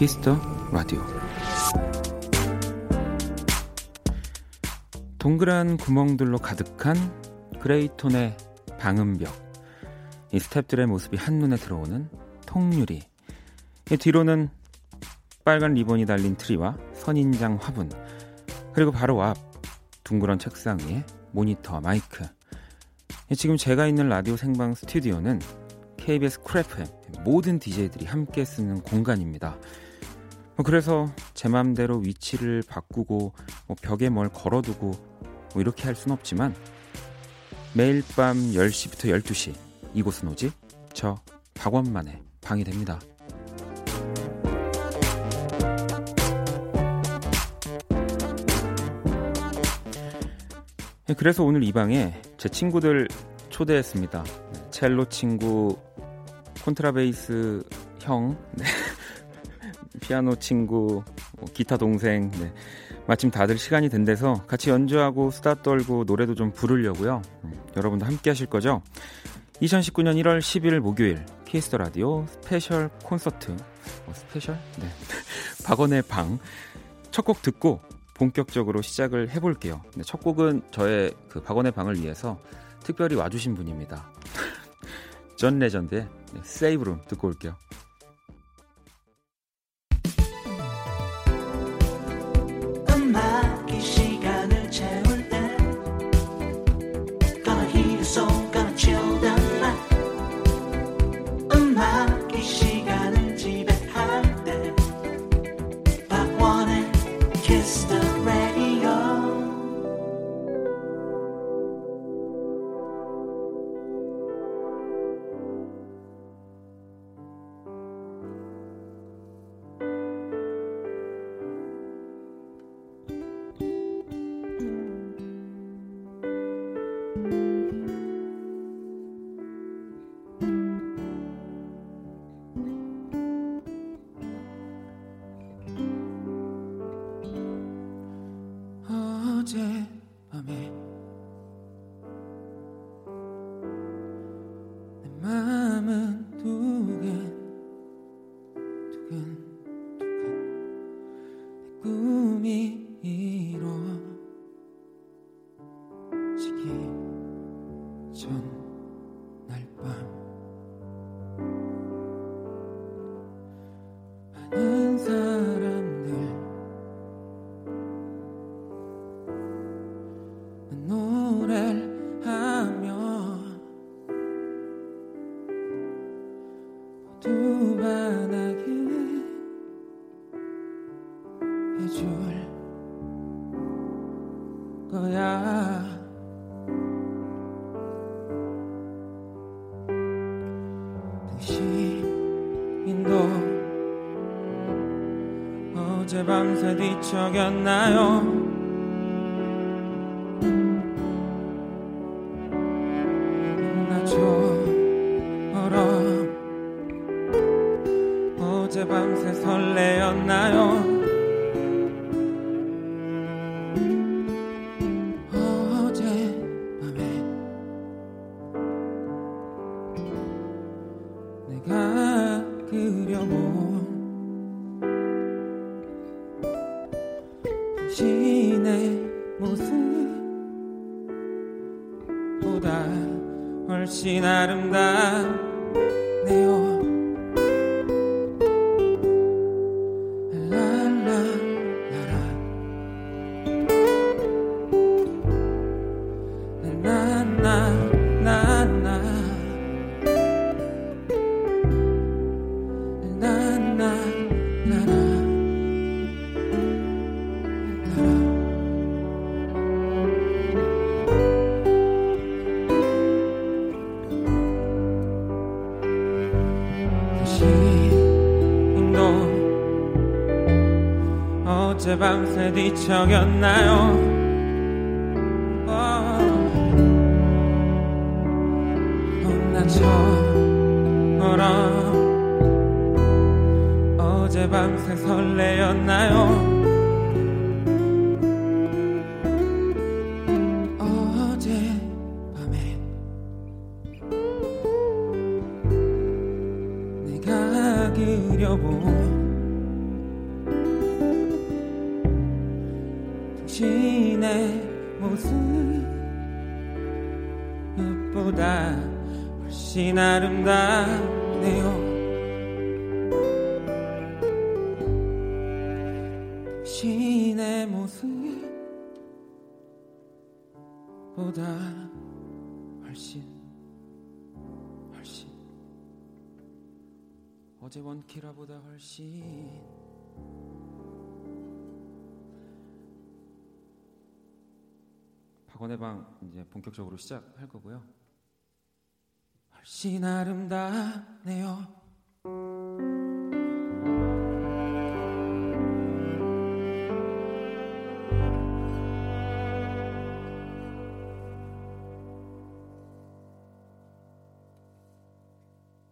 Kiss the Radio. 동그란 구멍들로 가득한 gray tone의 방음벽. 이 스탭들의 모습이 한눈에 들어오는 통유리. 이 뒤로는 빨간 리본이 달린 트리와 선인장 화분. 그리고 바로 앞 둥그런 책상 위에 모니터 마이크. 지금 제가 있는 라디오 생방 스튜디오는 KBS 쿨 FM 모든 DJ들이 함께 쓰는 공간입니다. 뭐 그래서 제 맘대로 위치를 바꾸고 뭐 벽에 뭘 걸어두고 뭐 이렇게 할순 없지만 매일 밤 10시부터 12시 이곳은 오직 저 박원만의 방이 됩니다. 네, 그래서 오늘 이 방에 제 친구들 초대했습니다. 첼로 친구, 콘트라베이스 형, 네. 피아노 친구, 뭐 기타 동생, 네. 마침 다들 시간이 된대서 같이 연주하고 수다 떨고 노래도 좀 부르려고요. 음, 여러분도 함께 하실 거죠? 2019년 1월 10일 목요일 Kiss the Radio special 콘서트 어, special? 네. 박원의 방 첫 곡 듣고 본격적으로 시작을 해볼게요. 네, 첫 곡은 저의 그 박원의 방을 위해서 특별히 와주신 분입니다. 전 레전드의 네, 세이브룸 듣고 올게요. 밤새 뒤척였나요 뒤척였나요 박원의 방 이제 본격적으로 시작할 거고요. 훨씬 아름답네요.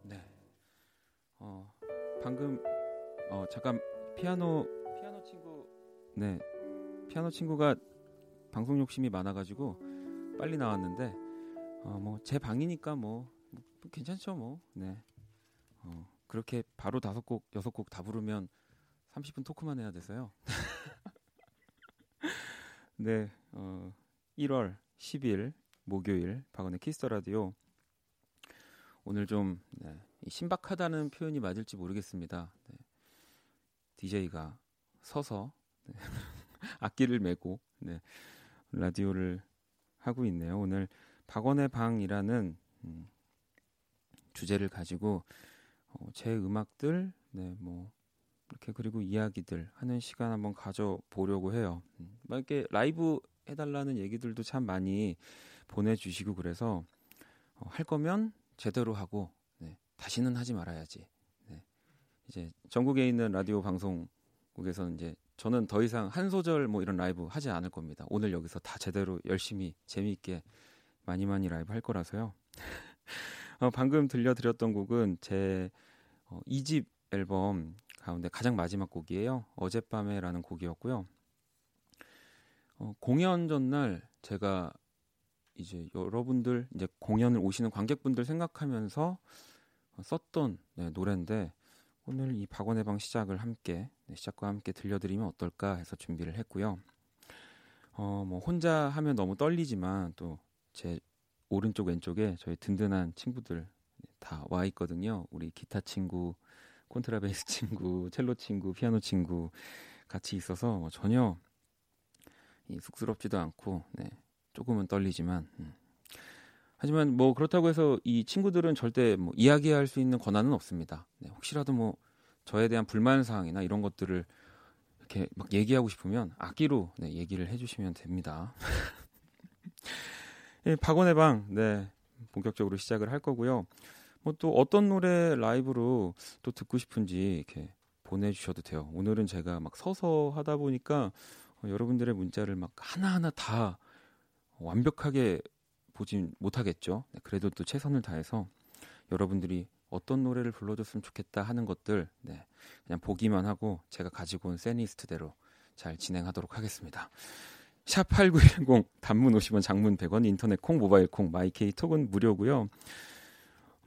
네. 어, 방금 어, 잠깐 피아노 피아노 친구 네. 피아노 친구가 방송 욕심이 많아가지고 빨리 나왔는데 어, 뭐 제 방이니까 뭐, 뭐 괜찮죠 뭐 네. 어, 그렇게 바로 다섯 곡 여섯 곡 다 부르면 30분 토크만 해야 돼서요. 네, 어, 1월 10일 목요일 박원의 Kiss the Radio 오늘 좀 네, 신박하다는 표현이 맞을지 모르겠습니다. 네. DJ가 서서 네. 악기를 메고 네. 라디오를 하고 있네요. 오늘 박원의 방이라는 음, 주제를 가지고 어, 제 음악들, 네, 뭐 이렇게 그리고 이야기들 하는 시간 한번 가져 보려고 해요. 음, 막 이렇게 라이브 해달라는 얘기들도 참 많이 보내주시고 그래서 어, 할 거면 제대로 하고 네, 다시는 하지 말아야지. 네, 이제 전국에 있는 라디오 방송국에서는 이제 저는 더 이상 한 소절 뭐 이런 라이브 하지 않을 겁니다. 오늘 여기서 다 제대로 열심히 재미있게 많이 많이 라이브 할 거라서요. 어, 방금 들려드렸던 곡은 제 어, 2집 앨범 가운데 가장 마지막 곡이에요. 어젯밤에라는 곡이었고요. 어, 공연 전날 제가 이제 여러분들 이제 공연을 오시는 관객분들 생각하면서 썼던 네, 노래인데 오늘 이 박원의 방 시작을 함께 네, 시작과 함께 들려드리면 어떨까 해서 준비를 했고요. 어, 뭐 혼자 하면 너무 떨리지만 또 제 오른쪽 왼쪽에 저희 든든한 친구들 다 와 있거든요. 우리 기타 친구, 콘트라베이스 친구, 첼로 친구, 피아노 친구 같이 있어서 뭐 전혀 이 쑥스럽지도 않고 네, 조금은 떨리지만 음. 하지만 뭐 그렇다고 해서 이 친구들은 절대 뭐 이야기할 수 있는 권한은 없습니다. 네, 혹시라도 뭐 저에 대한 불만 사항이나 이런 것들을 이렇게 막 얘기하고 싶으면 악기로 네, 얘기를 해주시면 됩니다. 예, 박원의 방, 네, 본격적으로 시작을 할 거고요. 뭐 또 어떤 노래 라이브로 또 듣고 싶은지 이렇게 보내주셔도 돼요. 오늘은 제가 막 서서 하다 보니까 어, 여러분들의 문자를 막 하나하나 다 완벽하게 보진 못하겠죠. 네, 그래도 또 최선을 다해서 여러분들이 어떤 노래를 불러줬으면 좋겠다 하는 것들 네, 그냥 보기만 하고 제가 가지고 온 세니스트대로 잘 진행하도록 하겠습니다. 샵8910 단문 50원 장문 100원 인터넷 콩 모바일 콩 마이케이 톡은 무료고요.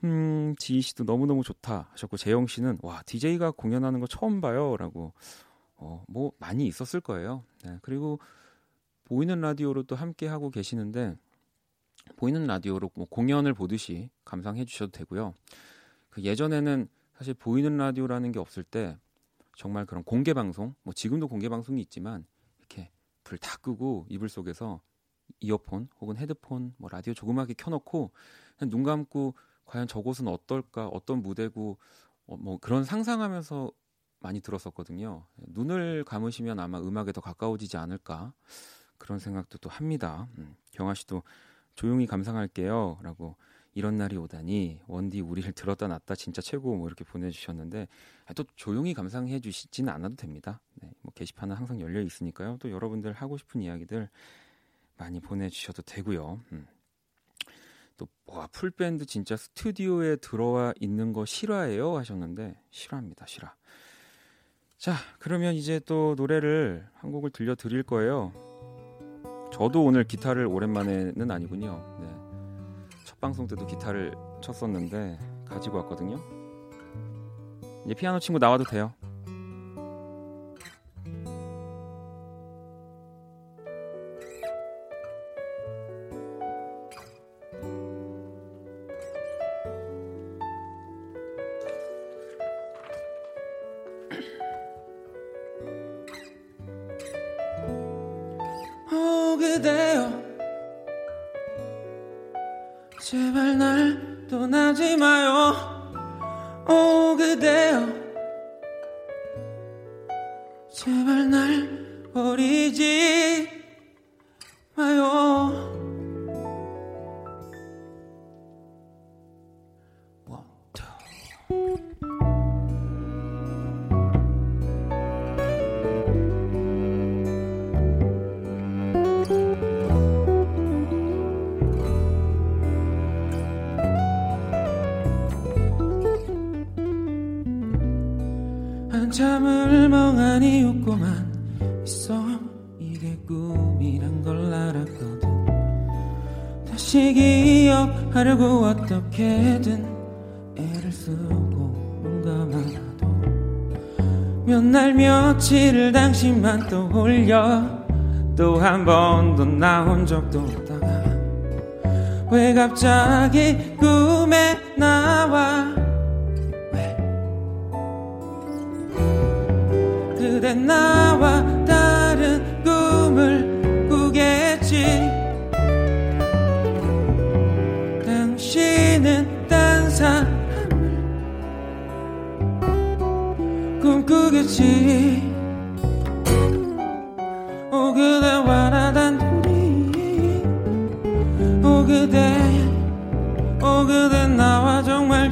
음, 지희 씨도 너무너무 좋다 하셨고 재영 씨는 와, DJ가 공연하는 거 처음 봐요라고 어, 뭐 많이 있었을 거예요. 네, 그리고 보이는 라디오로 또 함께 하고 계시는데 보이는 라디오로 뭐 공연을 보듯이 감상해 주셔도 되고요. 그 예전에는 사실 보이는 라디오라는 게 없을 때 정말 그런 공개 방송, 뭐 지금도 공개 방송이 있지만 이렇게 불 다 끄고 이불 속에서 이어폰 혹은 헤드폰, 뭐 라디오 조그맣게 켜놓고 눈 감고 과연 저곳은 어떨까, 어떤 무대고 어, 뭐 그런 상상하면서 많이 들었었거든요. 눈을 감으시면 아마 음악에 더 가까워지지 않을까 그런 생각도 또 합니다. 음, 경아 씨도 조용히 감상할게요 라고 이런 날이 오다니 원디 우리를 들었다 놨다 진짜 최고 뭐 이렇게 보내주셨는데 또 조용히 감상해 주시지는 않아도 됩니다. 네, 뭐 게시판은 항상 열려 있으니까요. 또 여러분들 하고 싶은 이야기들 많이 보내주셔도 되고요. 음. 또와 풀밴드 진짜 스튜디오에 들어와 있는 거 실화예요 하셨는데 실화입니다 실화. 자 그러면 이제 또 노래를 한 곡을 들려 드릴 거예요. 저도 오늘 기타를 오랜만에는 아니군요. 네. 첫 방송 때도 기타를 쳤었는데 가지고 왔거든요. 이제 피아노 친구 나와도 돼요. 당신만 떠올려. 또 한 번도 나온 적도 없다가 왜 갑자기 꿈에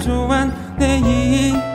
나와 정말 좋았네 이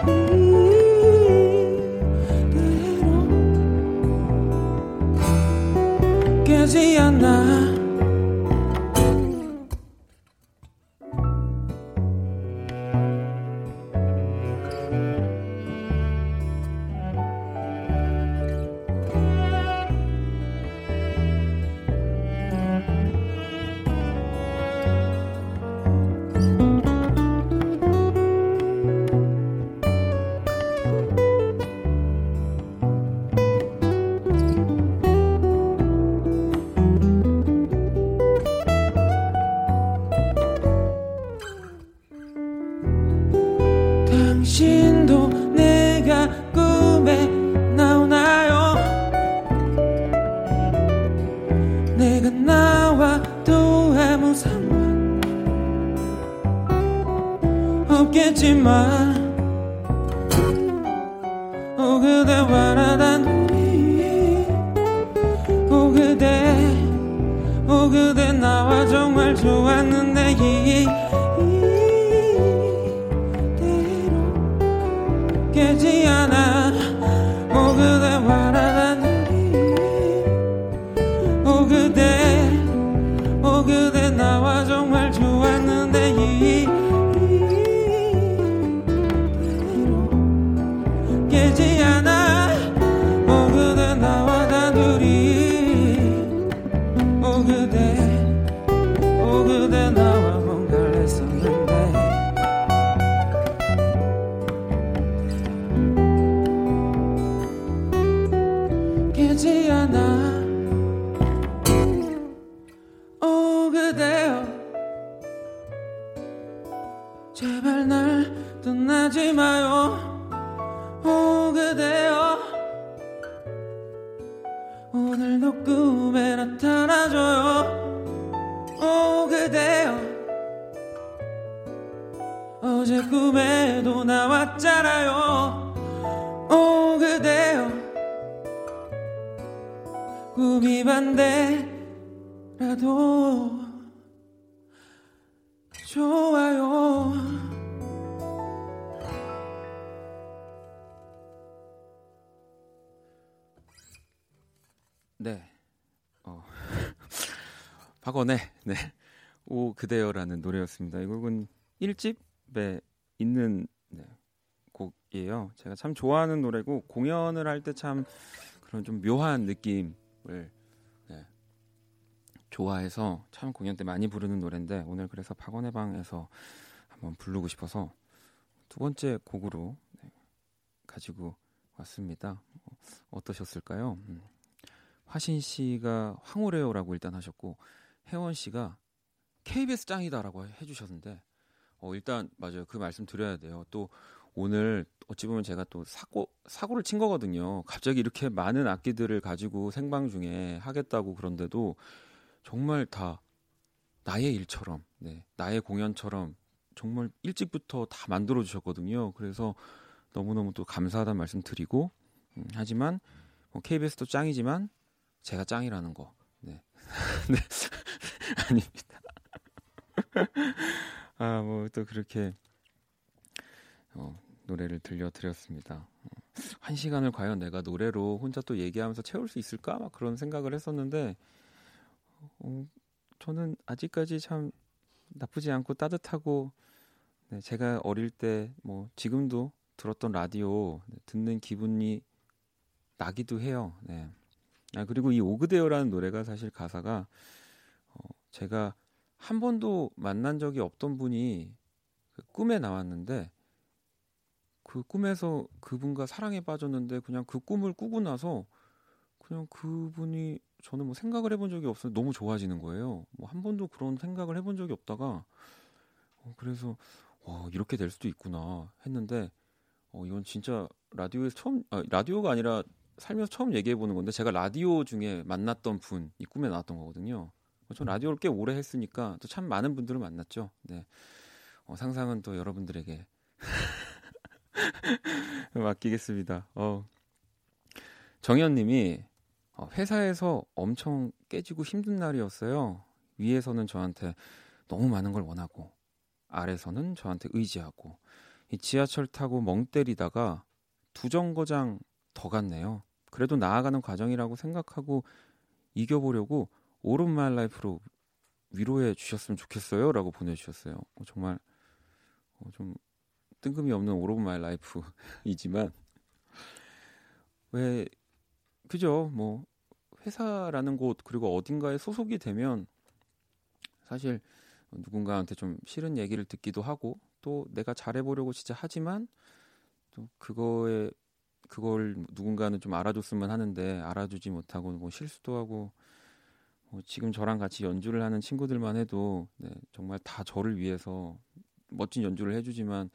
네. 오 그대여라는 노래였습니다. 이 곡은 1집에 있는 네, 곡이에요. 제가 참 좋아하는 노래고 공연을 할 때 참 그런 좀 묘한 느낌을 네, 좋아해서 참 공연 때 많이 부르는 노래인데 오늘 그래서 박원의 방에서 한번 부르고 싶어서 두 번째 곡으로 네, 가지고 왔습니다. 어떠셨을까요? 음. 화신 씨가 황홀해요라고 일단 하셨고 혜원 씨가 KBS 짱이다라고 해주셨는데 어, 일단 맞아요 그 말씀 드려야 돼요. 또 오늘 어찌 보면 제가 또 사고 사고를 친 거거든요. 갑자기 이렇게 많은 악기들을 가지고 생방 중에 하겠다고 그런데도 정말 다 나의 일처럼, 네, 나의 공연처럼 정말 일찍부터 다 만들어 주셨거든요. 그래서 너무너무 또 감사하다는 말씀 드리고 음, 하지만 뭐 KBS도 짱이지만 제가 짱이라는 거. 네. 네. 아닙니다. 아, 뭐 또 그렇게 어, 노래를 들려드렸습니다. 어, 한 시간을 과연 내가 노래로 혼자 또 얘기하면서 채울 수 있을까? 막 그런 생각을 했었는데, 어, 저는 아직까지 참 나쁘지 않고 따뜻하고, 네, 제가 어릴 때, 뭐, 지금도 들었던 라디오 네, 듣는 기분이 나기도 해요. 네. 아, 그리고 이 오그데어라는 노래가 사실 가사가, 어, 제가 한 번도 만난 적이 없던 분이 그 꿈에 나왔는데, 그 꿈에서 그분과 사랑에 빠졌는데 그냥 그 꿈을 꾸고 나서 그냥 그분이 저는 뭐 생각을 해본 적이 없어서 너무 좋아지는 거예요. 뭐 한 번도 그런 생각을 해본 적이 없다가 어 그래서 와 이렇게 될 수도 있구나 했는데 어 이건 진짜 라디오에서 처음 아, 라디오가 아니라 살면서 처음 얘기해 보는 건데 제가 라디오 중에 만났던 분이 꿈에 나왔던 거거든요. 전 라디오를 꽤 오래 했으니까 또 참 많은 분들을 만났죠. 네. 어, 상상은 또 여러분들에게 맡기겠습니다. 어. 정현 님이 어, 회사에서 엄청 깨지고 힘든 날이었어요. 위에서는 저한테 너무 많은 걸 원하고 아래서는 저한테 의지하고 이 지하철 타고 멍 때리다가 두 정거장 더 갔네요. 그래도 나아가는 과정이라고 생각하고 이겨보려고 All of My Life로 위로해 주셨으면 좋겠어요 라고 보내주셨어요. 어, 정말 어, 좀 뜬금이 없는 My Life이지만 왜 그죠 뭐 회사라는 곳 그리고 어딘가에 소속이 되면 사실 누군가한테 좀 싫은 얘기를 듣기도 하고 또 내가 잘해보려고 진짜 하지만 또 그거에 그걸 누군가는 좀 알아줬으면 하는데 알아주지 못하고 뭐 실수도 하고 뭐 지금 저랑 같이 연주를 하는 친구들만 해도 네, 정말 다 저를 위해서 멋진 연주를 해주지만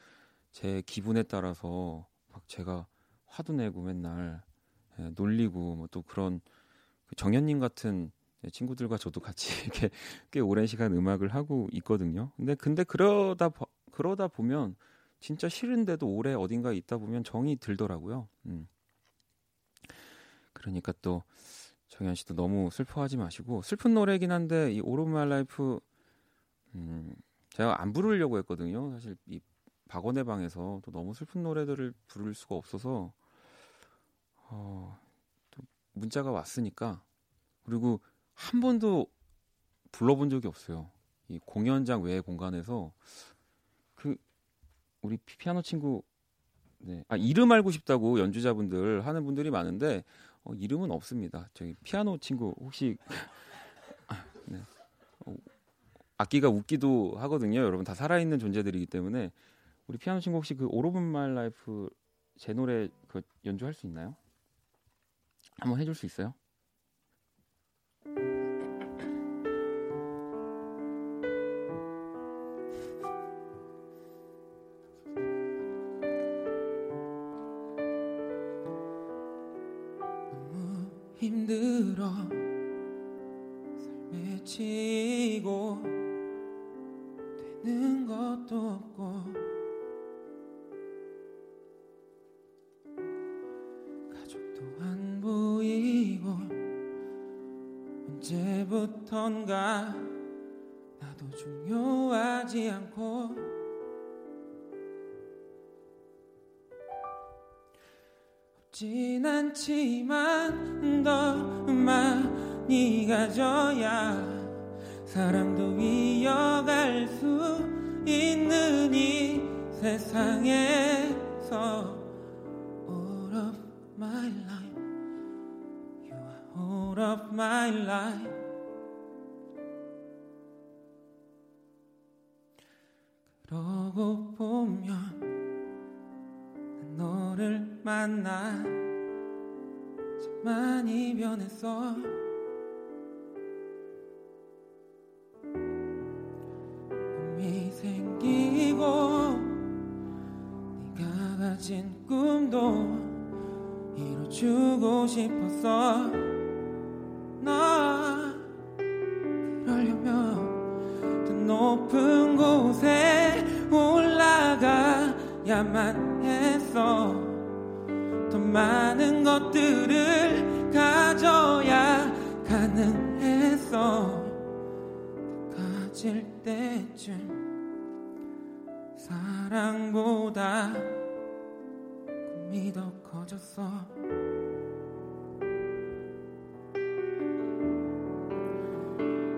제 기분에 따라서 막 제가 화도 내고 맨날 예, 놀리고 뭐 또 그런 그 정현님 같은 친구들과 저도 같이 이렇게 꽤 오랜 시간 음악을 하고 있거든요. 근데 근데 그러다 그러다 보면 진짜 싫은데도 오래 어딘가에 있다 보면 정이 들더라고요. 음. 그러니까 또 정현 씨도 너무 슬퍼하지 마시고 슬픈 노래긴 한데 이 All of My Life 음 제가 안 부르려고 했거든요. 사실 이 박원의 방에서 또 너무 슬픈 노래들을 부를 수가 없어서 어, 또 문자가 왔으니까 그리고 한 번도 불러본 적이 없어요. 이 공연장 외의 공간에서 그 우리 피아노 친구 네. 아, 이름 알고 싶다고 연주자분들 하는 분들이 많은데 어, 이름은 없습니다. 저기 피아노 친구 혹시 네. 어, 악기가 웃기도 하거든요. 여러분 다 살아있는 존재들이기 때문에 우리 피아노 친구 혹시 그 All of My Life 제 노래 그 연주할 수 있나요? 한번 해줄 수 있어요? 않지만 더 많이 가져야 사랑도 이어갈 수 있는 이 세상에서 All of my life all of my life. 그러고 보면 너를 만나 참 많이 변했어. 꿈이 생기고 네가 가진 꿈도 이뤄주고 싶었어. 나 그러려면 더 높은 곳에 올라가야만 했어. 더 많은 것들을 질 때쯤 사랑보다 꿈이 더 커졌어.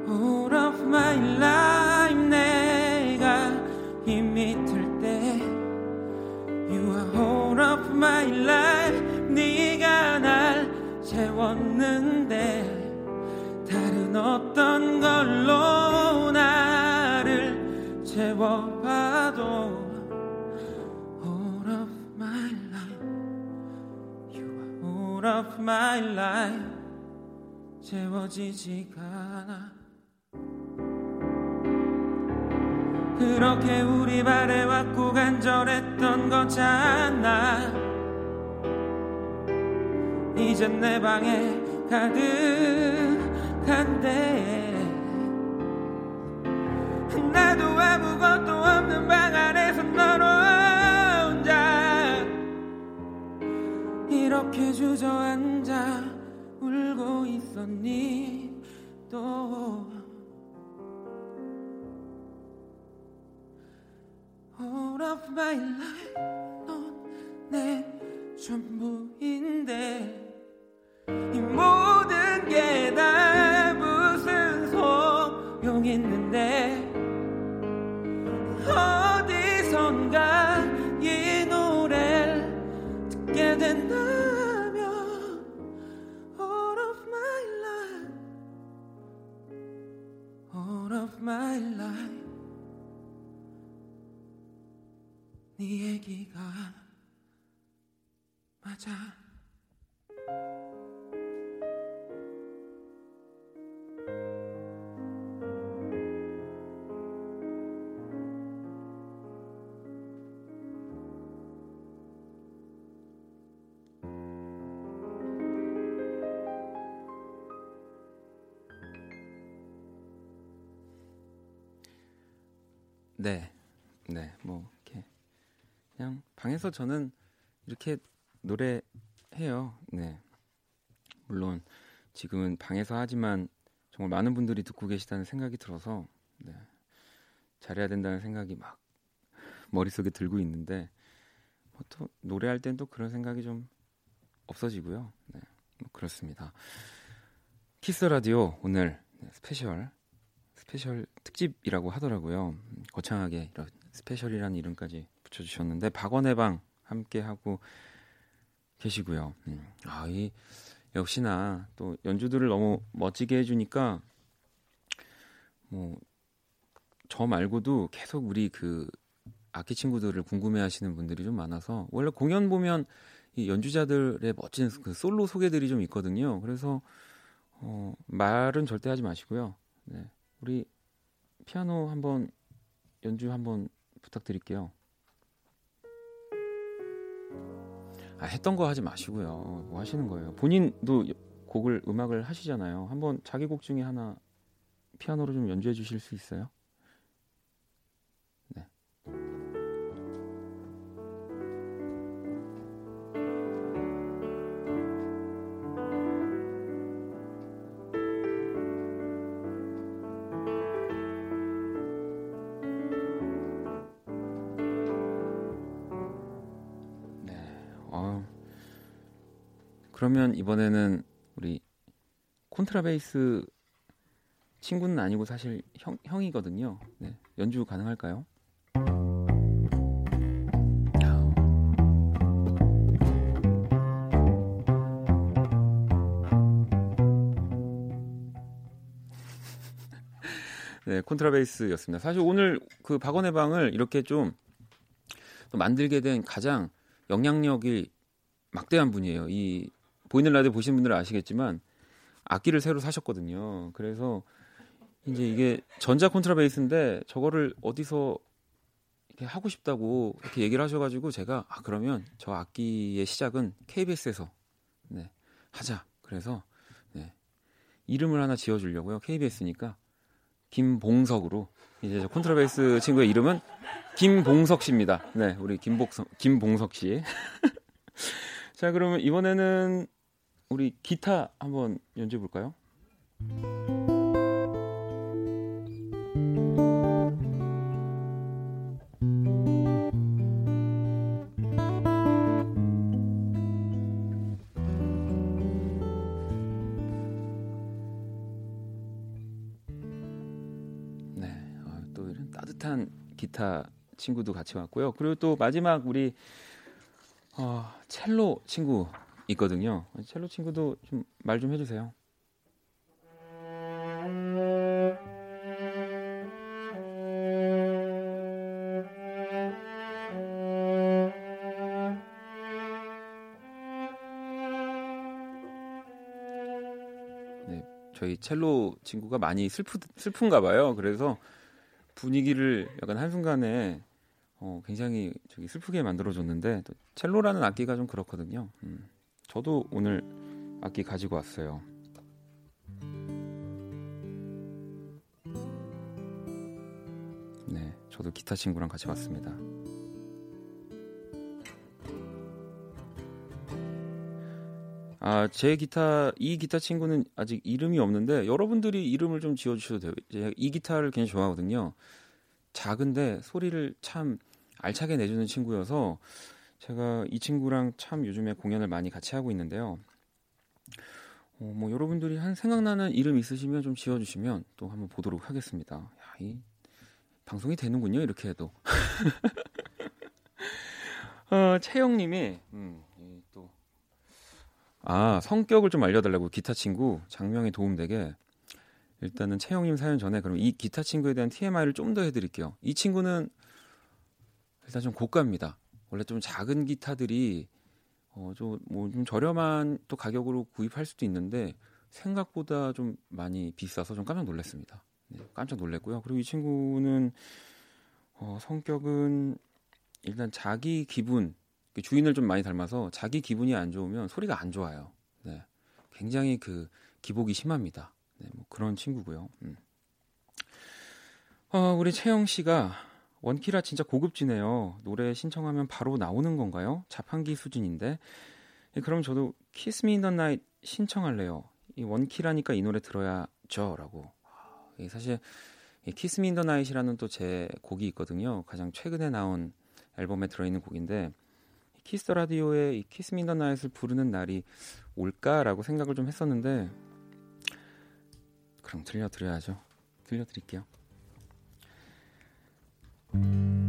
All of my life 내가 힘이 들때 You are all of my life 네가 날 채웠는데 다른 어떤 걸로 채워봐도 All of my life You are all of my life. 채워지지가 않아. 그렇게 우리 바래왔고 간절했던 거잖아. 이젠 내 방에 가득한데 나도 아무것도 없는 방 안에서 너로 혼자 이렇게 주저앉아 울고 있었니? 또 All of my life 넌내 전부인데 my life. 네 얘기가 맞아 네, 네, 뭐 이렇게 그냥 방에서 저는 이렇게 노래해요. 네, 물론 지금은 방에서 하지만 정말 많은 분들이 듣고 계시다는 생각이 들어서 네, 잘해야 된다는 생각이 막 머릿속에 들고 있는데 뭐 또 노래할 땐 또 그런 생각이 좀 없어지고요. 네, 뭐 그렇습니다. Kiss the Radio 오늘 네, special special 특집이라고 하더라고요. 거창하게 이런 special이라는 이름까지 붙여주셨는데 박원의 방 함께 하고 계시고요. 음, 아, 이 역시나 또 연주들을 너무 멋지게 해주니까 뭐 저 말고도 계속 우리 그 악기 친구들을 궁금해하시는 분들이 좀 많아서 원래 공연 보면 이 연주자들의 멋진 그 솔로 소개들이 좀 있거든요. 그래서 어, 말은 절대 하지 마시고요. 네. 우리 피아노 한번 연주 한번 부탁드릴게요. 아, 했던 거 하지 마시고요. 뭐 하시는 거예요? 본인도 곡을 음악을 하시잖아요. 한번 자기 곡 중에 하나 피아노로 좀 연주해 주실 수 있어요? 그러면 이번에는 우리 콘트라베이스 친구는 아니고 사실 형, 형이거든요. 네. 연주 가능할까요? 네, 콘트라베이스였습니다. 사실 오늘 그 박원의 방을 이렇게 좀 만들게 된 가장 영향력이 막대한 분이에요. 이 보이는 라디오 보시는 분들은 아시겠지만 악기를 새로 사셨거든요. 그래서 이제 이게 전자 콘트라베이스인데 저거를 어디서 이렇게 하고 싶다고 이렇게 얘기를 하셔가지고 제가 아 그러면 저 악기의 시작은 KBS에서 네 하자. 그래서 네 이름을 하나 지어주려고요. KBS니까 김봉석으로 이제 저 콘트라베이스 친구의 이름은 김봉석 씨입니다. 네, 우리 김복석 김봉석 씨. 자, 그러면 이번에는 우리 기타 한번 연주해 볼까요? 기타 친구도 같이 왔고요. 그리고 또 마지막 우리 어, 첼로 친구 있거든요. 첼로 친구도 좀말좀 해주세요. 네, 저희 첼로 친구가 많이 슬프 슬픈가 봐요. 그래서 분위기를 약간 한순간에 어, 굉장히 저기 슬프게 만들어줬는데 또 첼로라는 악기가 좀 그렇거든요. 음, 저도 오늘 악기 가지고 왔어요. 네, 저도 기타 친구랑 같이 왔습니다. 아, 제 기타, 이 기타 친구는 아직 이름이 없는데 여러분들이 이름을 좀 지어 주셔도 돼요. 제가 이 기타를 굉장히 좋아하거든요. 작은데 소리를 참 알차게 내주는 친구여서 제가 이 친구랑 참 요즘에 공연을 많이 같이 하고 있는데요. 어, 뭐 여러분들이 한 생각나는 이름 있으시면 좀 지어주시면 또 한번 보도록 하겠습니다. 야, 이 방송이 되는군요. 이렇게 해도. 어, 채영님이 음, 또 아, 성격을 좀 알려달라고 기타 친구 장명에 도움되게 일단은 채영님 사연 전에 그럼 이 기타 친구에 대한 TMI를 좀 더 해드릴게요. 이 친구는 일단 좀 고가입니다. 원래 좀 작은 기타들이 어, 좀, 뭐, 좀 저렴한 또 가격으로 구입할 수도 있는데 생각보다 좀 많이 비싸서 좀 깜짝 놀랐습니다. 네, 깜짝 놀랐고요. 그리고 이 친구는 어, 성격은 일단 자기 기분 그 주인을 좀 많이 닮아서 자기 기분이 안 좋으면 소리가 안 좋아요. 네. 굉장히 그 기복이 심합니다. 네, 뭐 그런 친구고요. 음. 어, 우리 채영 씨가 원키라 진짜 고급지네요. 노래 신청하면 바로 나오는 건가요? 자판기 수준인데. 예, 그럼 저도 Kiss Me in the Night 신청할래요. 이 원키라니까 이 노래 들어야죠라고. 예, 사실 Kiss Me in the Night이라는 또 제 곡이 있거든요. 가장 최근에 나온 앨범에 들어 있는 곡인데 Kiss Radio에 이 Kiss Me in the Night을 부르는 날이 올까라고 생각을 좀 했었는데 그럼 들려 드려야죠. 들려 드릴게요. 색깔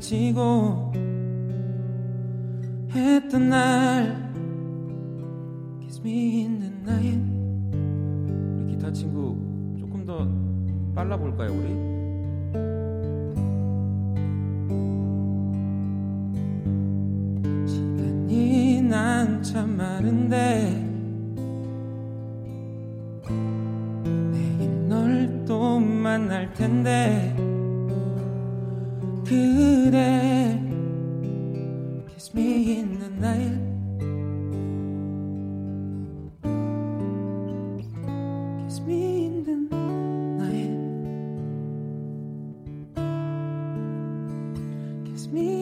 지고 me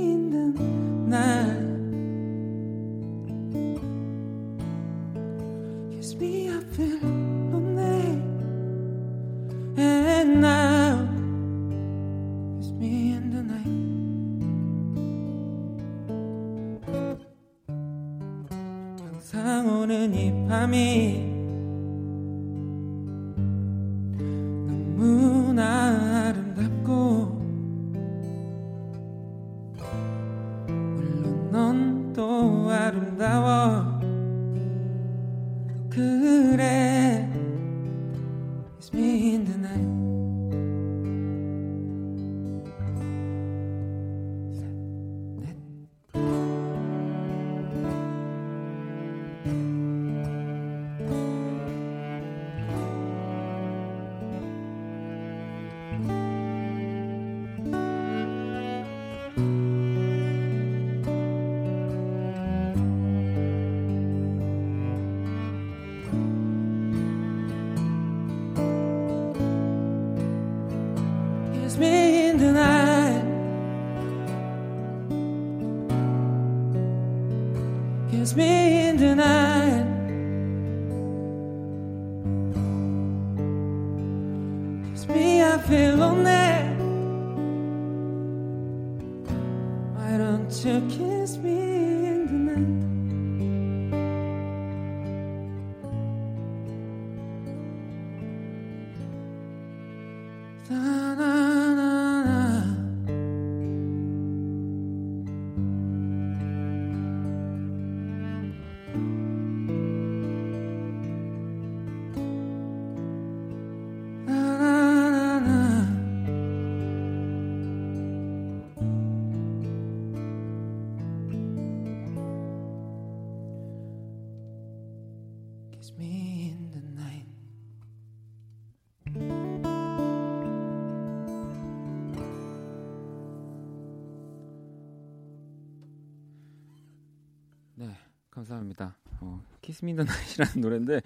감사합니다. 어, Kiss Me in the Night이라는 노래인데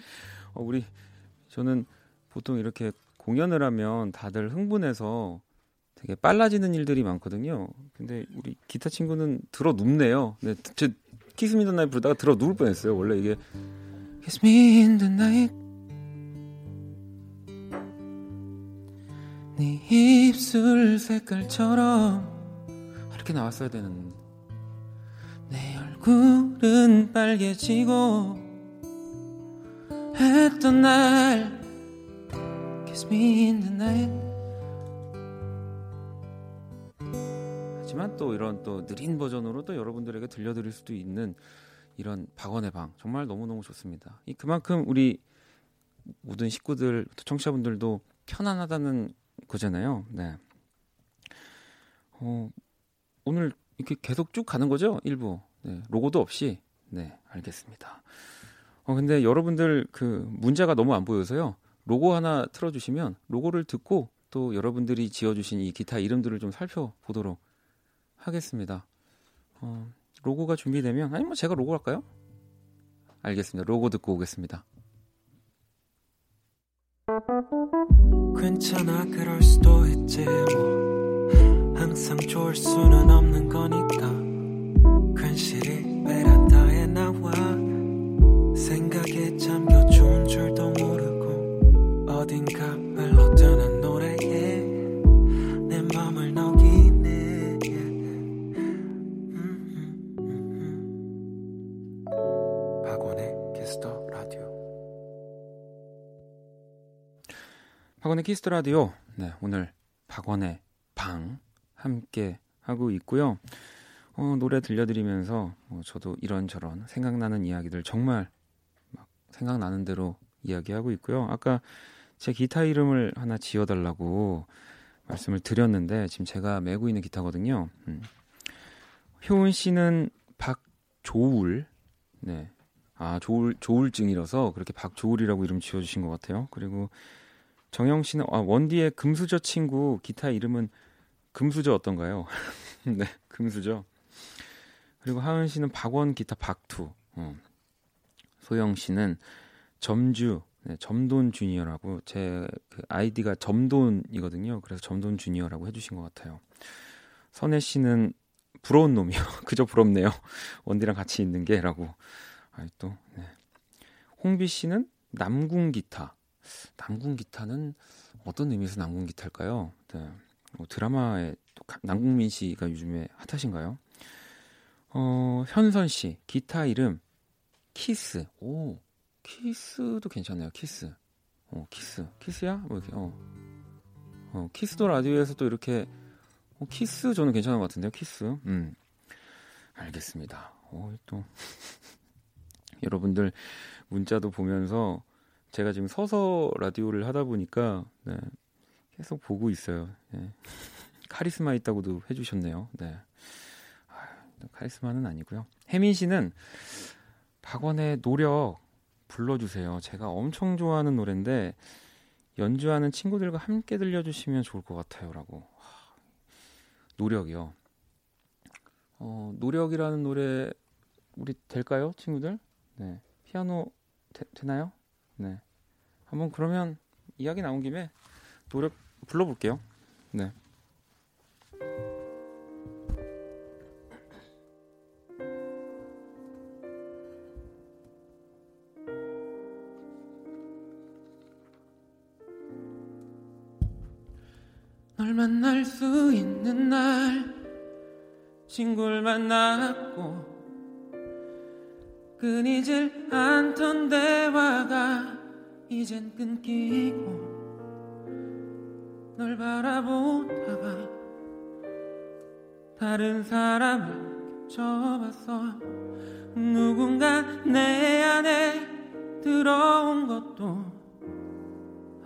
어, 우리 저는 보통 이렇게 공연을 하면 다들 흥분해서 되게 빨라지는 일들이 많거든요. 근데 우리 기타 친구는 들어 눕네요. 네, 제 Kiss Me in the Night 부르다가 들어 누울 뻔했어요. 원래 이게 the night 네 입술 색깔처럼 이렇게 나왔어야 되는 내 얼굴 은 빨개지고 했던 날 Kiss me in the night 하지만 또 이런 또 느린 버전으로 또 여러분들에게 들려드릴 수도 있는 이런 박원의 방 정말 너무너무 좋습니다. 이 그만큼 우리 모든 식구들 또 청취자분들도 편안하다는 거잖아요. 네. 어, 오늘 이렇게 계속 쭉 가는 거죠? 일부. 네, 로고도 없이. 네, 알겠습니다. 어, 근데 여러분들 그 문자가 너무 안 보여서요. 로고 하나 틀어주시면 로고를 듣고 또 여러분들이 지어주신 이 기타 이름들을 좀 살펴보도록 하겠습니다. 어, 로고가 준비되면 아니 뭐 제가 로고 할까요? 알겠습니다. 로고 듣고 오겠습니다. 괜찮아 그럴 수도 있지 뭐 항상 좋을 수는 없는 거니까 괜시리 베란다에 나와 생각에 잠겨 좋은 줄도 모르고 어딘가 흘러드는 노래에 내 맘을 녹이네 음. 박원의 Kiss the Radio 박원의 Kiss the Radio. 네, 오늘 박원의 방 함께 하고 있고요. 어, 노래 들려드리면서 어, 저도 이런저런 생각나는 이야기들 정말 막 생각나는 대로 이야기하고 있고요. 아까 제 기타 이름을 하나 지어달라고 말씀을 드렸는데 지금 제가 메고 있는 기타거든요. 음. 효은 씨는 박조울, 네, 아 조울 조울증이라서 그렇게 박조울이라고 이름 지어주신 것 같아요. 그리고 정영 씨는 아, 원디의 금수저 친구 기타 이름은 금수저 어떤가요? 네, 금수저. 그리고 하은 씨는 박원 기타 박투. 어. 소영 씨는 점주, 네, 점돈 주니어라고 제 그 아이디가 점돈이거든요. 그래서 점돈 주니어라고 해주신 것 같아요. 선혜 씨는 부러운 놈이요. 그저 부럽네요. 원디랑 같이 있는 게라고. 아, 또 네. 홍비 씨는 남궁 기타. 남궁 기타는 어떤 의미에서 남궁 기타일까요? 네. 뭐 드라마에 또 남궁민 씨가 요즘에 핫하신가요? 어, 현선 씨 기타 이름 키스. 오, 키스도 괜찮네요. 키스. 어, 키스. 키스야? 뭐 이렇게 어. 어, 키스도 라디오에서 또 이렇게 어, 키스 저는 괜찮은 것 같은데요. 키스. 음. 알겠습니다. 어, 또 여러분들 문자도 보면서 제가 지금 서서 라디오를 하다 보니까 네, 계속 보고 있어요. 네. 카리스마 있다고도 해주셨네요. 네. 아, 카리스마는 아니고요. 혜민 씨는 박원의 노력 불러주세요. 제가 엄청 좋아하는 노래인데 연주하는 친구들과 함께 들려주시면 좋을 것 같아요라고. 노력이요. 어, 노력이라는 노래 우리 될까요, 친구들? 네. 피아노 되, 되나요? 네. 한번 그러면 이야기 나온 김에 노력 불러볼게요. 네. 있는 날 친구를 만났고 끊이질 않던 대화가 이젠 끊기고 널 바라보다가 다른 사람을 겹쳐봤어 누군가 내 안에 들어온 것도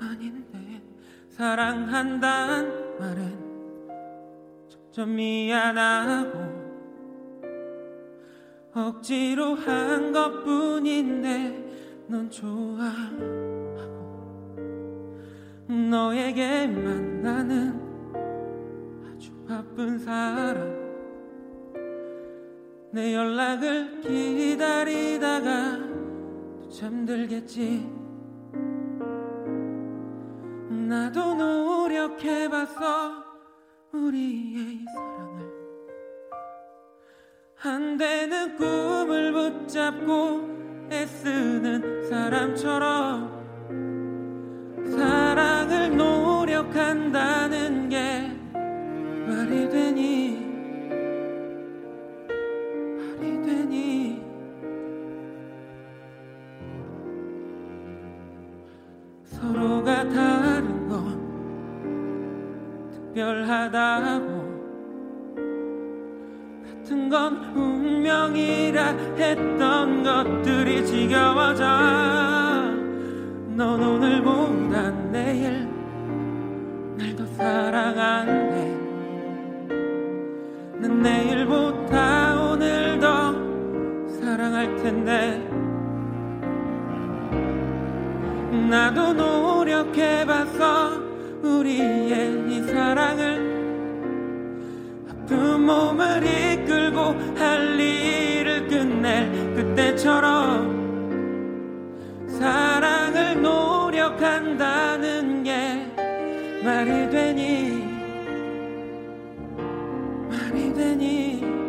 아닌데 사랑한단 말은 점점 미안하고 억지로 한 것뿐인데 넌 좋아하고 너에게 만 나는 아주 바쁜 사람. 내 연락을 기다리다가 또 잠들겠지. 나도 노력해봤어 우리의 사랑을. 안 되는 꿈을 붙잡고 애쓰는 사람처럼 사랑을 노력한다는 게 말이 되니? 말이 되니? 서로가 다른 건 특별하다고. 같은 건 운명이라 했던 것들이 지겨워져. 넌 오늘보다 내일 날 더 사랑한대. 난 내일보다 오늘 더 사랑할 텐데. 나도 노력해봤어 우리의 이 사랑을 아픈 몸을 이끌고 할 일을 끝낼 그때처럼 사랑을 노력한다는 게 말이 되니 말이 되니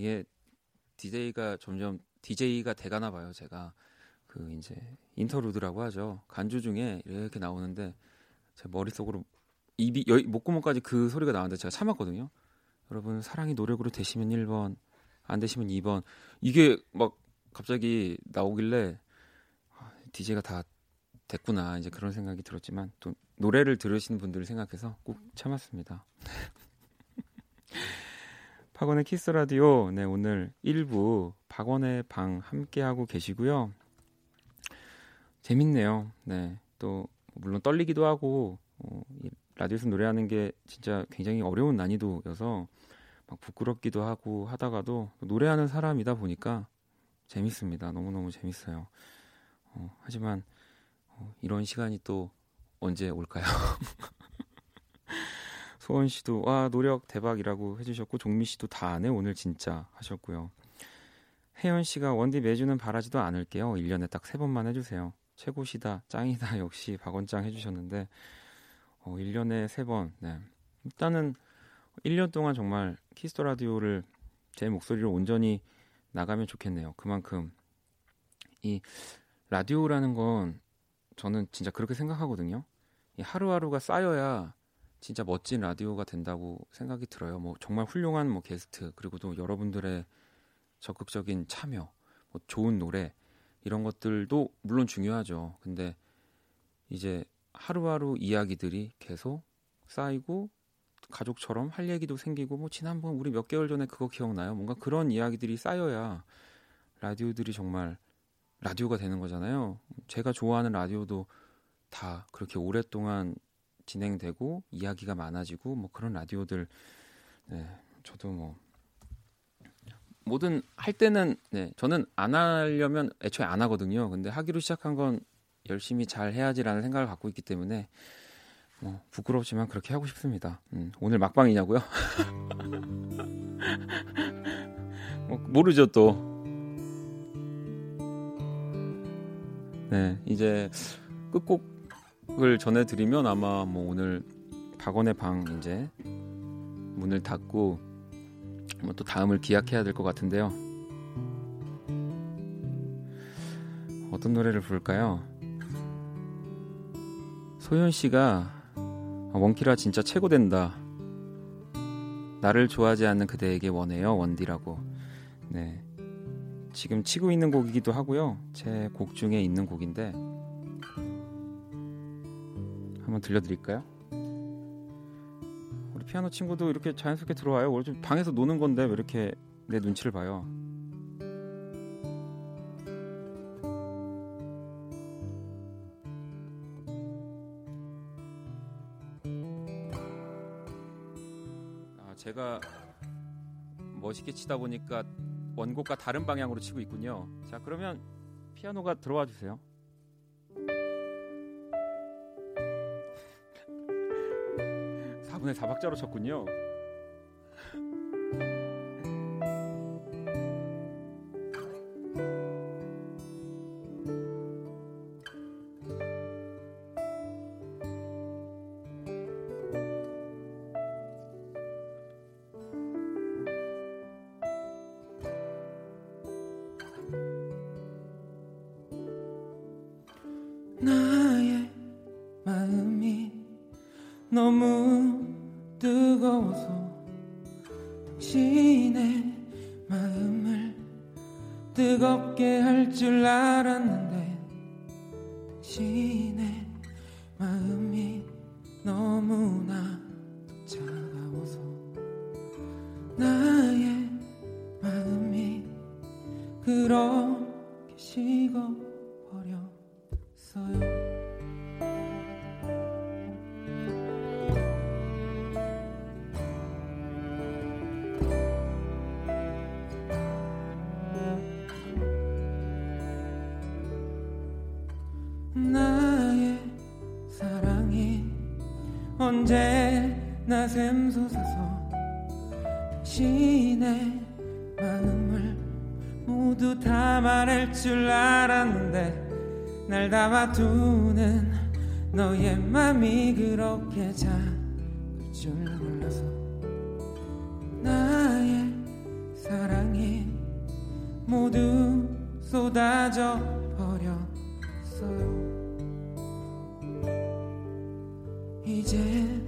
이게 DJ가 점점 DJ가 돼가나 봐요, 제가. 그 이제 인터루드라고 하죠. 간주 중에 이렇게 나오는데 제 머릿속으로 입이 여, 목구멍까지 그 소리가 나왔는데 제가 참았거든요. 여러분 사랑이 노력으로 되시면 1번, 안 되시면 2번. 이게 막 갑자기 나오길래 DJ가 아, 다 됐구나 이제 그런 생각이 들었지만 또 노래를 들으시는 분들을 생각해서 꼭 참았습니다. 박원의 키스 라디오 네 오늘 1부 박원의 방 함께 하고 계시고요. 재밌네요. 네. 또 물론 떨리기도 하고 어, 라디오에서 노래하는 게 진짜 굉장히 어려운 난이도여서 막 부끄럽기도 하고 하다가도 노래하는 사람이다 보니까 재밌습니다. 너무너무 재밌어요. 어, 하지만 어, 이런 시간이 또 언제 올까요? 소원 씨도 와 노래 대박이라고 해주셨고 종미 씨도 다 안해 오늘 진짜 하셨고요. 혜연 씨가 원디 매주는 바라지도 않을게요. 1년에 딱 세 번만 해주세요. 최고시다 짱이다 역시 박원짱 해주셨는데 어, 1년에 세 번. 네. 일단은 1년 동안 정말 Kiss the Radio를 제 목소리로 온전히 나가면 좋겠네요. 그만큼 이 라디오라는 건 저는 진짜 그렇게 생각하거든요. 이 하루하루가 쌓여야 진짜 멋진 라디오가 된다고 생각이 들어요. 뭐 정말 훌륭한 뭐 게스트 그리고 또 여러분들의 적극적인 참여, 뭐 좋은 노래 이런 것들도 물론 중요하죠. 근데 이제 하루하루 이야기들이 계속 쌓이고 가족처럼 할 얘기도 생기고 뭐 지난번 우리 몇 개월 전에 그거 기억나요? 뭔가 그런 이야기들이 쌓여야 라디오들이 정말 라디오가 되는 거잖아요. 제가 좋아하는 라디오도 다 그렇게 오랫동안 진행되고 이야기가 많아지고 뭐 그런 라디오들 네, 저도 뭐 뭐든 할 때는 네, 저는 안 하려면 애초에 안 하거든요. 근데 하기로 시작한 건 열심히 잘 해야지라는 생각을 갖고 있기 때문에 뭐 부끄럽지만 그렇게 하고 싶습니다. 음, 오늘 막방이냐고요? 뭐, 모르죠 또. 네, 이제 끝곡 을 전해드리면 아마 뭐 오늘 박원의 방 이제 문을 닫고 뭐 또 다음을 기약해야 될 것 같은데요. 어떤 노래를 부를까요? 소연 씨가 원키라 진짜 최고 된다. 나를 좋아하지 않는 그대에게 원해요 원디라고. 네. 지금 치고 있는 곡이기도 하고요. 제 곡 중에 있는 곡인데 한번 들려드릴까요? 우리 피아노 친구도 이렇게 자연스럽게 들어와요. 원래 좀 방에서 노는 건데 왜 이렇게 내 눈치를 봐요? 제가 멋있게 치다 보니까 원곡과 다른 방향으로 치고 있군요. 자, 그러면 피아노가 들어와 주세요. 사분의사박자로 쳤군요. 언제나 샘솟아서 당신의 마음을 모두 다 말할 줄 알았는데 날 담아두는 너의 맘이 그렇게 줄 몰라서 나의 사랑이 모두 쏟아져 버렸어요. 이제 나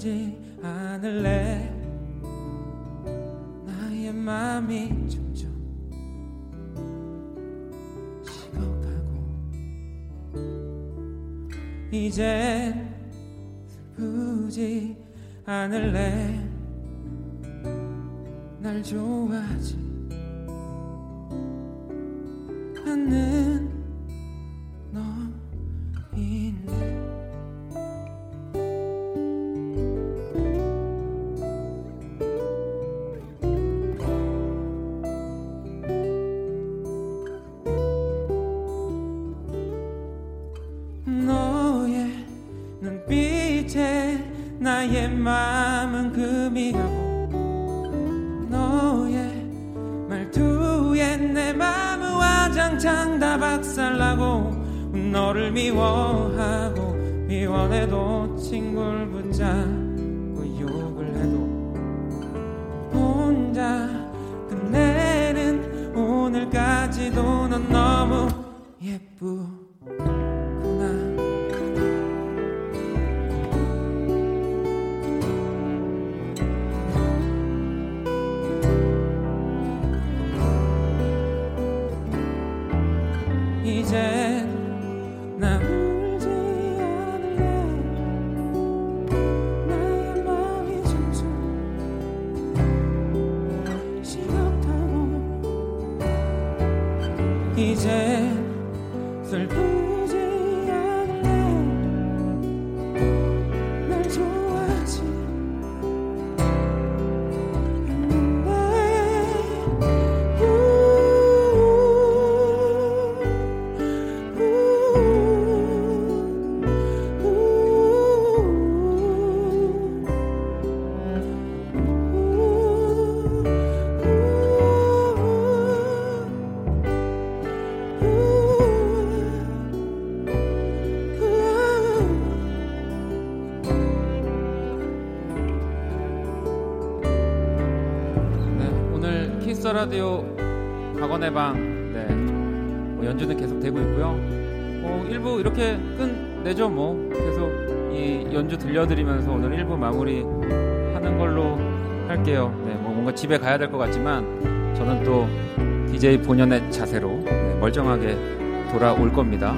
울지 않을래? 나의 맘이 점점 식어가고 이제 슬프지 않을래? 날 좋아하지 않는 라디오 박원의 방 네, 뭐 연주는 계속 되고 있고요. 뭐 일부 이렇게 끝내죠 뭐 계속 이 연주 들려드리면서 오늘 일부 마무리 하는 걸로 할게요. 네, 뭐 뭔가 집에 가야 될 것 같지만 저는 또 DJ 본연의 자세로 네, 멀쩡하게 돌아올 겁니다.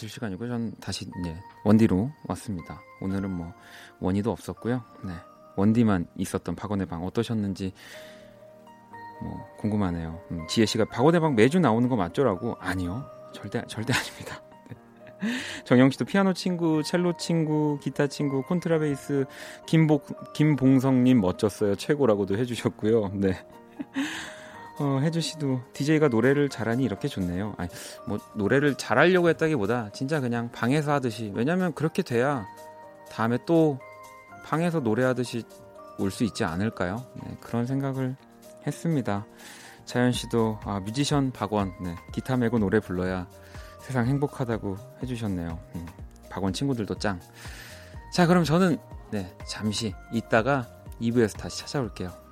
마칠 시간이고 전 다시 이제 원디로 왔습니다. 오늘은 뭐 원이도 없었고요. 네. 원디만 있었던 박원의 방 어떠셨는지 뭐 궁금하네요. 음, 지혜 씨가 박원의 방 매주 나오는 거 맞죠라고 아니요 절대 절대 아닙니다. 정영 씨도 피아노 친구, 첼로 친구, 기타 친구, 콘트라베이스 김복 김봉성 님 멋졌어요 최고라고도 해 주셨고요. 네. 어, 혜주 씨도 DJ가 노래를 잘하니 이렇게 좋네요. 아니, 뭐 노래를 잘하려고 했다기보다 진짜 그냥 방에서 하듯이 왜냐면 그렇게 돼야 다음에 또 방에서 노래하듯이 올 수 있지 않을까요? 네, 그런 생각을 했습니다. 자연 씨도 아, 뮤지션 박원 네, 기타 메고 노래 불러야 세상 행복하다고 해주셨네요. 음, 박원 친구들도 짱. 자 그럼 저는 네, 잠시 있다가 2부에서 다시 찾아올게요.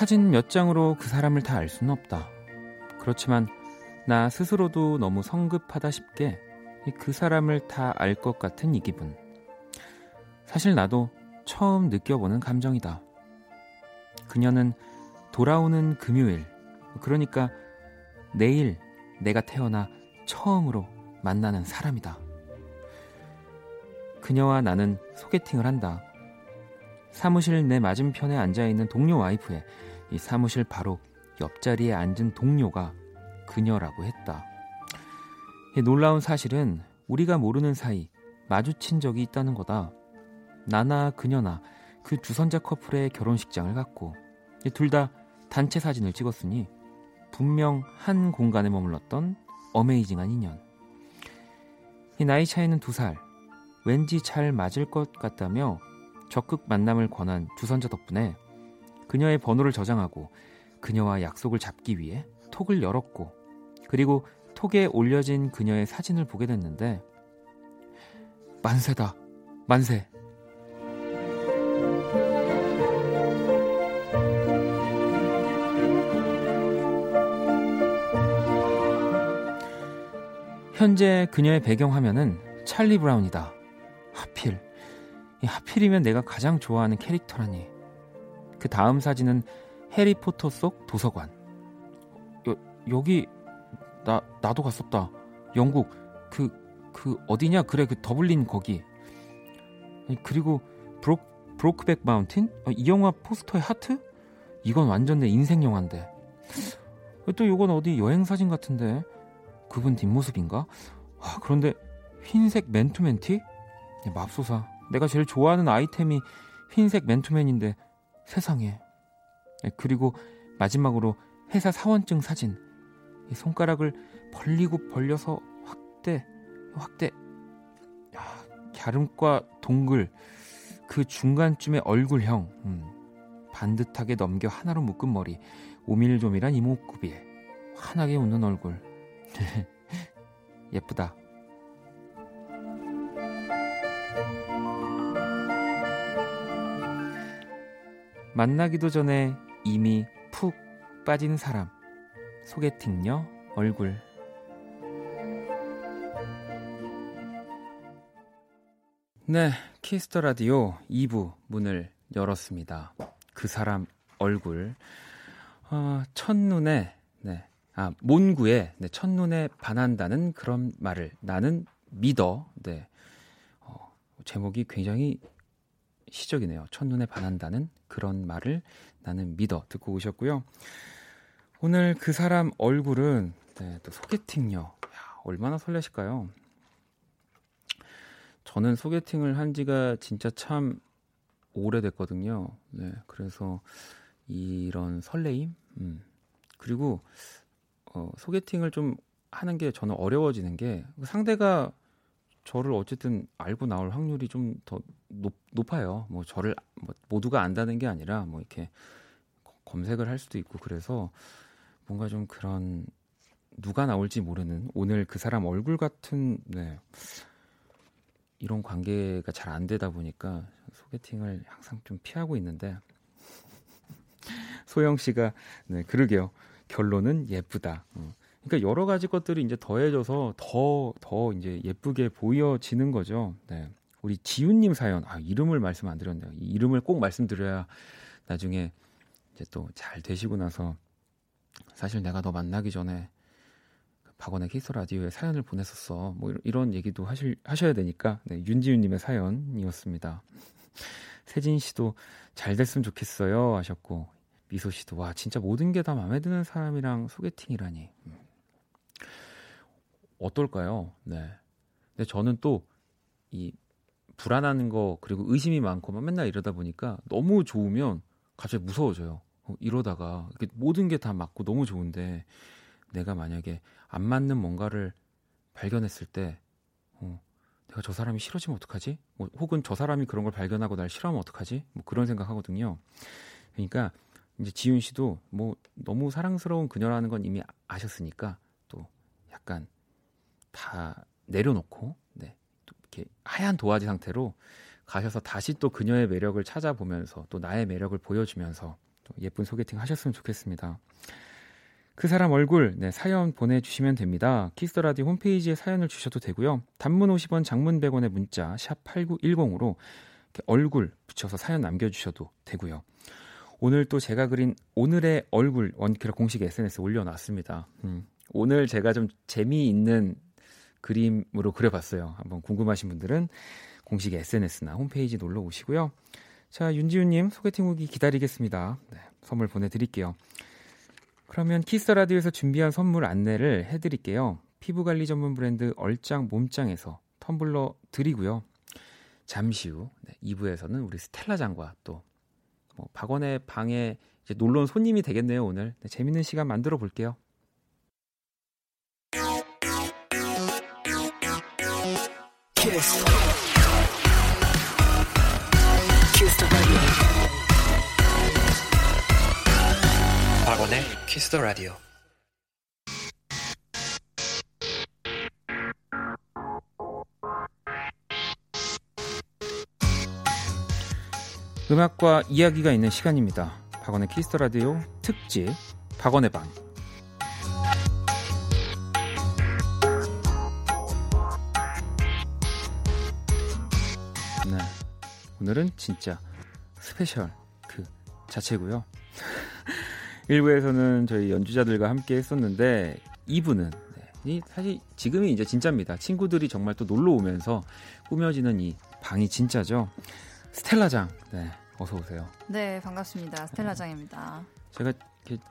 사진 몇 장으로 그 사람을 다 알 수는 없다. 그렇지만 나 스스로도 너무 성급하다 싶게 그 사람을 다 알 것 같은 이 기분. 사실 나도 처음 느껴보는 감정이다. 그녀는 돌아오는 금요일, 그러니까 내일 내가 태어나 처음으로 만나는 사람이다. 그녀와 나는 소개팅을 한다. 사무실 내 맞은편에 앉아있는 동료 와이프의 이 사무실 바로 옆자리에 앉은 동료가 그녀라고 했다. 놀라운 사실은 우리가 모르는 사이 마주친 적이 있다는 거다. 나나 그녀나 그 두선자 커플의 결혼식장을 갔고 둘 다 단체 사진을 찍었으니 분명 한 공간에 머물렀던 어메이징한 인연. 이 나이 차이는 두 살. 왠지 잘 맞을 것 같다며 적극 만남을 권한 두선자 덕분에 그녀의 번호를 저장하고 그녀와 약속을 잡기 위해 톡을 열었고 그리고 톡에 올려진 그녀의 사진을 보게 됐는데 만세다 만세 현재 그녀의 배경화면은 찰리 브라운이다 하필 하필이면 내가 가장 좋아하는 캐릭터라니. 그 다음 사진은 해리포터 속 도서관. 여, 여기 나 나도 갔었다. 영국 그그 그 어디냐? 그래 그 더블린 거기. 그리고 브로 브로크백 마운틴? 아, 이 영화 포스터의 하트? 이건 완전 내 인생 영화인데. 또 이건 어디 여행 사진 같은데. 그분 뒷모습인가? 아, 그런데 흰색 맨투맨 티? 맙소사. 내가 제일 좋아하는 아이템이 흰색 맨투맨인데 세상에. 네, 그리고 마지막으로 회사 사원증 사진. 손가락을 벌리고 벌려서 확대, 확대. 야, 갸름과 동글 그 중간쯤의 얼굴형. 음, 반듯하게 넘겨 하나로 묶은 머리. 오밀조밀한 이목구비에 환하게 웃는 얼굴. 예쁘다. 만나기도 전에 이미 푹 빠진 사람. 소개팅녀 얼굴. 네, Kiss the Radio 2부 문을 열었습니다. 그 사람 얼굴. 어, 첫눈에, 네. 아, 몬구에, 네, 첫눈에 반한다는 그런 말을 나는 믿어. 네. 어, 제목이 굉장히 시적이네요. 첫눈에 반한다는 그런 말을 나는 믿어 듣고 오셨고요. 오늘 그 사람 얼굴은 네, 또 소개팅요. 야, 얼마나 설레실까요? 저는 소개팅을 한 지가 진짜 참 오래됐거든요. 네, 그래서 이런 설레임, 음. 그리고 어, 소개팅을 좀 하는 게 저는 어려워지는 게 상대가 저를 어쨌든 알고 나올 확률이 좀 더 높아요. 뭐 저를 뭐 모두가 안다는 게 아니라 뭐 이렇게 검색을 할 수도 있고 그래서 뭔가 좀 그런 누가 나올지 모르는 오늘 그 사람 얼굴 같은 네. 이런 관계가 잘 안 되다 보니까 소개팅을 항상 좀 피하고 있는데 소영 씨가 네 그러게요 결론은 예쁘다. 어. 그러니까 여러 가지 것들이 이제 더해져서 더, 더 이제 예쁘게 보여지는 거죠. 네. 우리 지훈님 사연, 아, 이름을 말씀 안 드렸네요. 이 이름을 꼭 말씀드려야 나중에 이제 또 잘 되시고 나서 사실 내가 너 만나기 전에 그 박원의 키스 라디오에 사연을 보냈었어. 뭐 이런 얘기도 하실, 하셔야 되니까. 네, 윤지훈님의 사연이었습니다. 세진 씨도 잘 됐으면 좋겠어요 하셨고 미소 씨도 와 진짜 모든 게 다 마음에 드는 사람이랑 소개팅이라니. 음. 어떨까요? 네. 근데 저는 또 이 불안한 거 그리고 의심이 많고 맨날 이러다 보니까 너무 좋으면 갑자기 무서워져요. 어, 이러다가 모든 게 다 맞고 너무 좋은데 내가 만약에 안 맞는 뭔가를 발견했을 때 어, 내가 저 사람이 싫어지면 어떡하지? 뭐, 혹은 저 사람이 그런 걸 발견하고 날 싫어하면 어떡하지? 뭐 그런 생각하거든요. 그러니까 이제 지윤 씨도 뭐 너무 사랑스러운 그녀라는 건 이미 아셨으니까 또 약간 다 내려놓고 네. 또 이렇게 하얀 도화지 상태로 가셔서 다시 또 그녀의 매력을 찾아보면서 또 나의 매력을 보여주면서 또 예쁜 소개팅 하셨으면 좋겠습니다. 그 사람 얼굴 네, 사연 보내주시면 됩니다. 키스터라디 홈페이지에 사연을 주셔도 되고요. 단문 50원, 장문 100원의 문자 샵 8910으로 얼굴 붙여서 사연 남겨주셔도 되고요. 오늘 또 제가 그린 오늘의 얼굴 원키라 공식 SNS에 올려놨습니다. 음, 오늘 제가 좀 재미있는 그림으로 그려봤어요. 한번 궁금하신 분들은 공식 SNS나 홈페이지 놀러 오시고요. 자, 윤지훈님 소개팅 후기 기다리겠습니다. 네, 선물 보내드릴게요. 그러면 키스 라디오에서 준비한 선물 안내를 해드릴게요. 피부 관리 전문 브랜드 얼짱 몸짱에서 텀블러 드리고요. 잠시 후 네, 2부에서는 우리 스텔라장과 또 뭐, 박원의 방에 이제 놀러 온 손님이 되겠네요 오늘. 네, 재밌는 시간 만들어 볼게요. 키스. 키스 박원의 키스 더 라디오. 음악과 이야기가 있는 시간입니다. 박원의 Kiss the Radio 특집 박원의 방. 오늘은 진짜 special 그 자체고요. 1부에서는 저희 연주자들과 함께 했었는데 2부는 네, 사실 지금이 이제 진짜입니다. 친구들이 정말 또 놀러 오면서 꾸며지는 이 방이 진짜죠. 스텔라장. 네. 어서 오세요. 네, 반갑습니다. 스텔라장입니다. 제가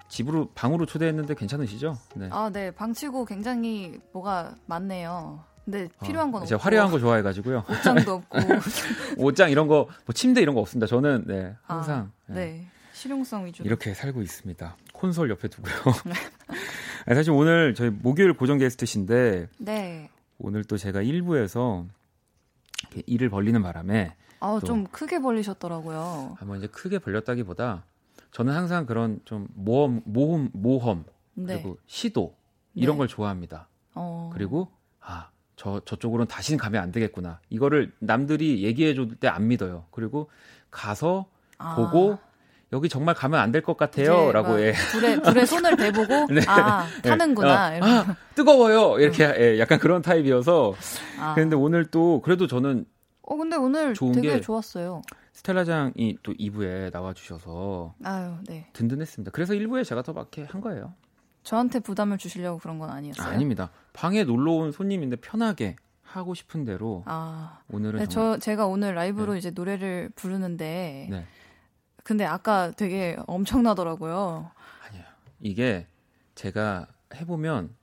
집으로 방으로 초대했는데 괜찮으시죠? 네. 아, 네. 방치고 굉장히 뭐가 많네요. 아, 필요한 건 어, 제가 화려한 거 좋아해가지고요. 옷장도 없고 옷장 이런 거, 뭐 침대 이런 거 없습니다. 저는 네 항상 아, 네. 네. 실용성 위주 이렇게 살고 있습니다. 콘솔 옆에 두고요. 사실 오늘 저희 목요일 고정 게스트신데 네. 오늘 또 제가 1부에서 일을 벌리는 바람에 아, 좀 크게 벌리셨더라고요. 아, 뭐 이제 크게 벌렸다기보다 저는 항상 그런 좀 모험, 모험, 모험 네. 그리고 시도 이런 네. 걸 좋아합니다. 어... 그리고 아, 저 저쪽으로는 다시는 가면 안 되겠구나. 이거를 남들이 얘기해 줄 때 안 믿어요. 그리고 가서 아... 보고 여기 정말 가면 안 될 것 같아요라고 예. 불에 불에 손을 대보고 네. 아 타는구나. 네. 어, 아, 뜨거워요. 이렇게 음. 예, 약간 그런 타입이어서. 아. 그런데 오늘 또 그래도 저는 어 근데 오늘 되게 좋았어요. 스텔라장이 또 2부에 나와 주셔서 아유, 네. 든든했습니다. 그래서 1부에 제가 더 막게 한 거예요. 저한테 부담을 주시려고 그런 건 아니었어요? 아, 닙니다 방에 놀러 온 손님인데 편하게 하고 싶은 대로 아, 오늘은 네, 저 제가 오늘 라이브로 네. 이제 노래를 부르는데 네. 근데 아까 되게 엄청나더라고요. 아니요. 이게 제가 해 보면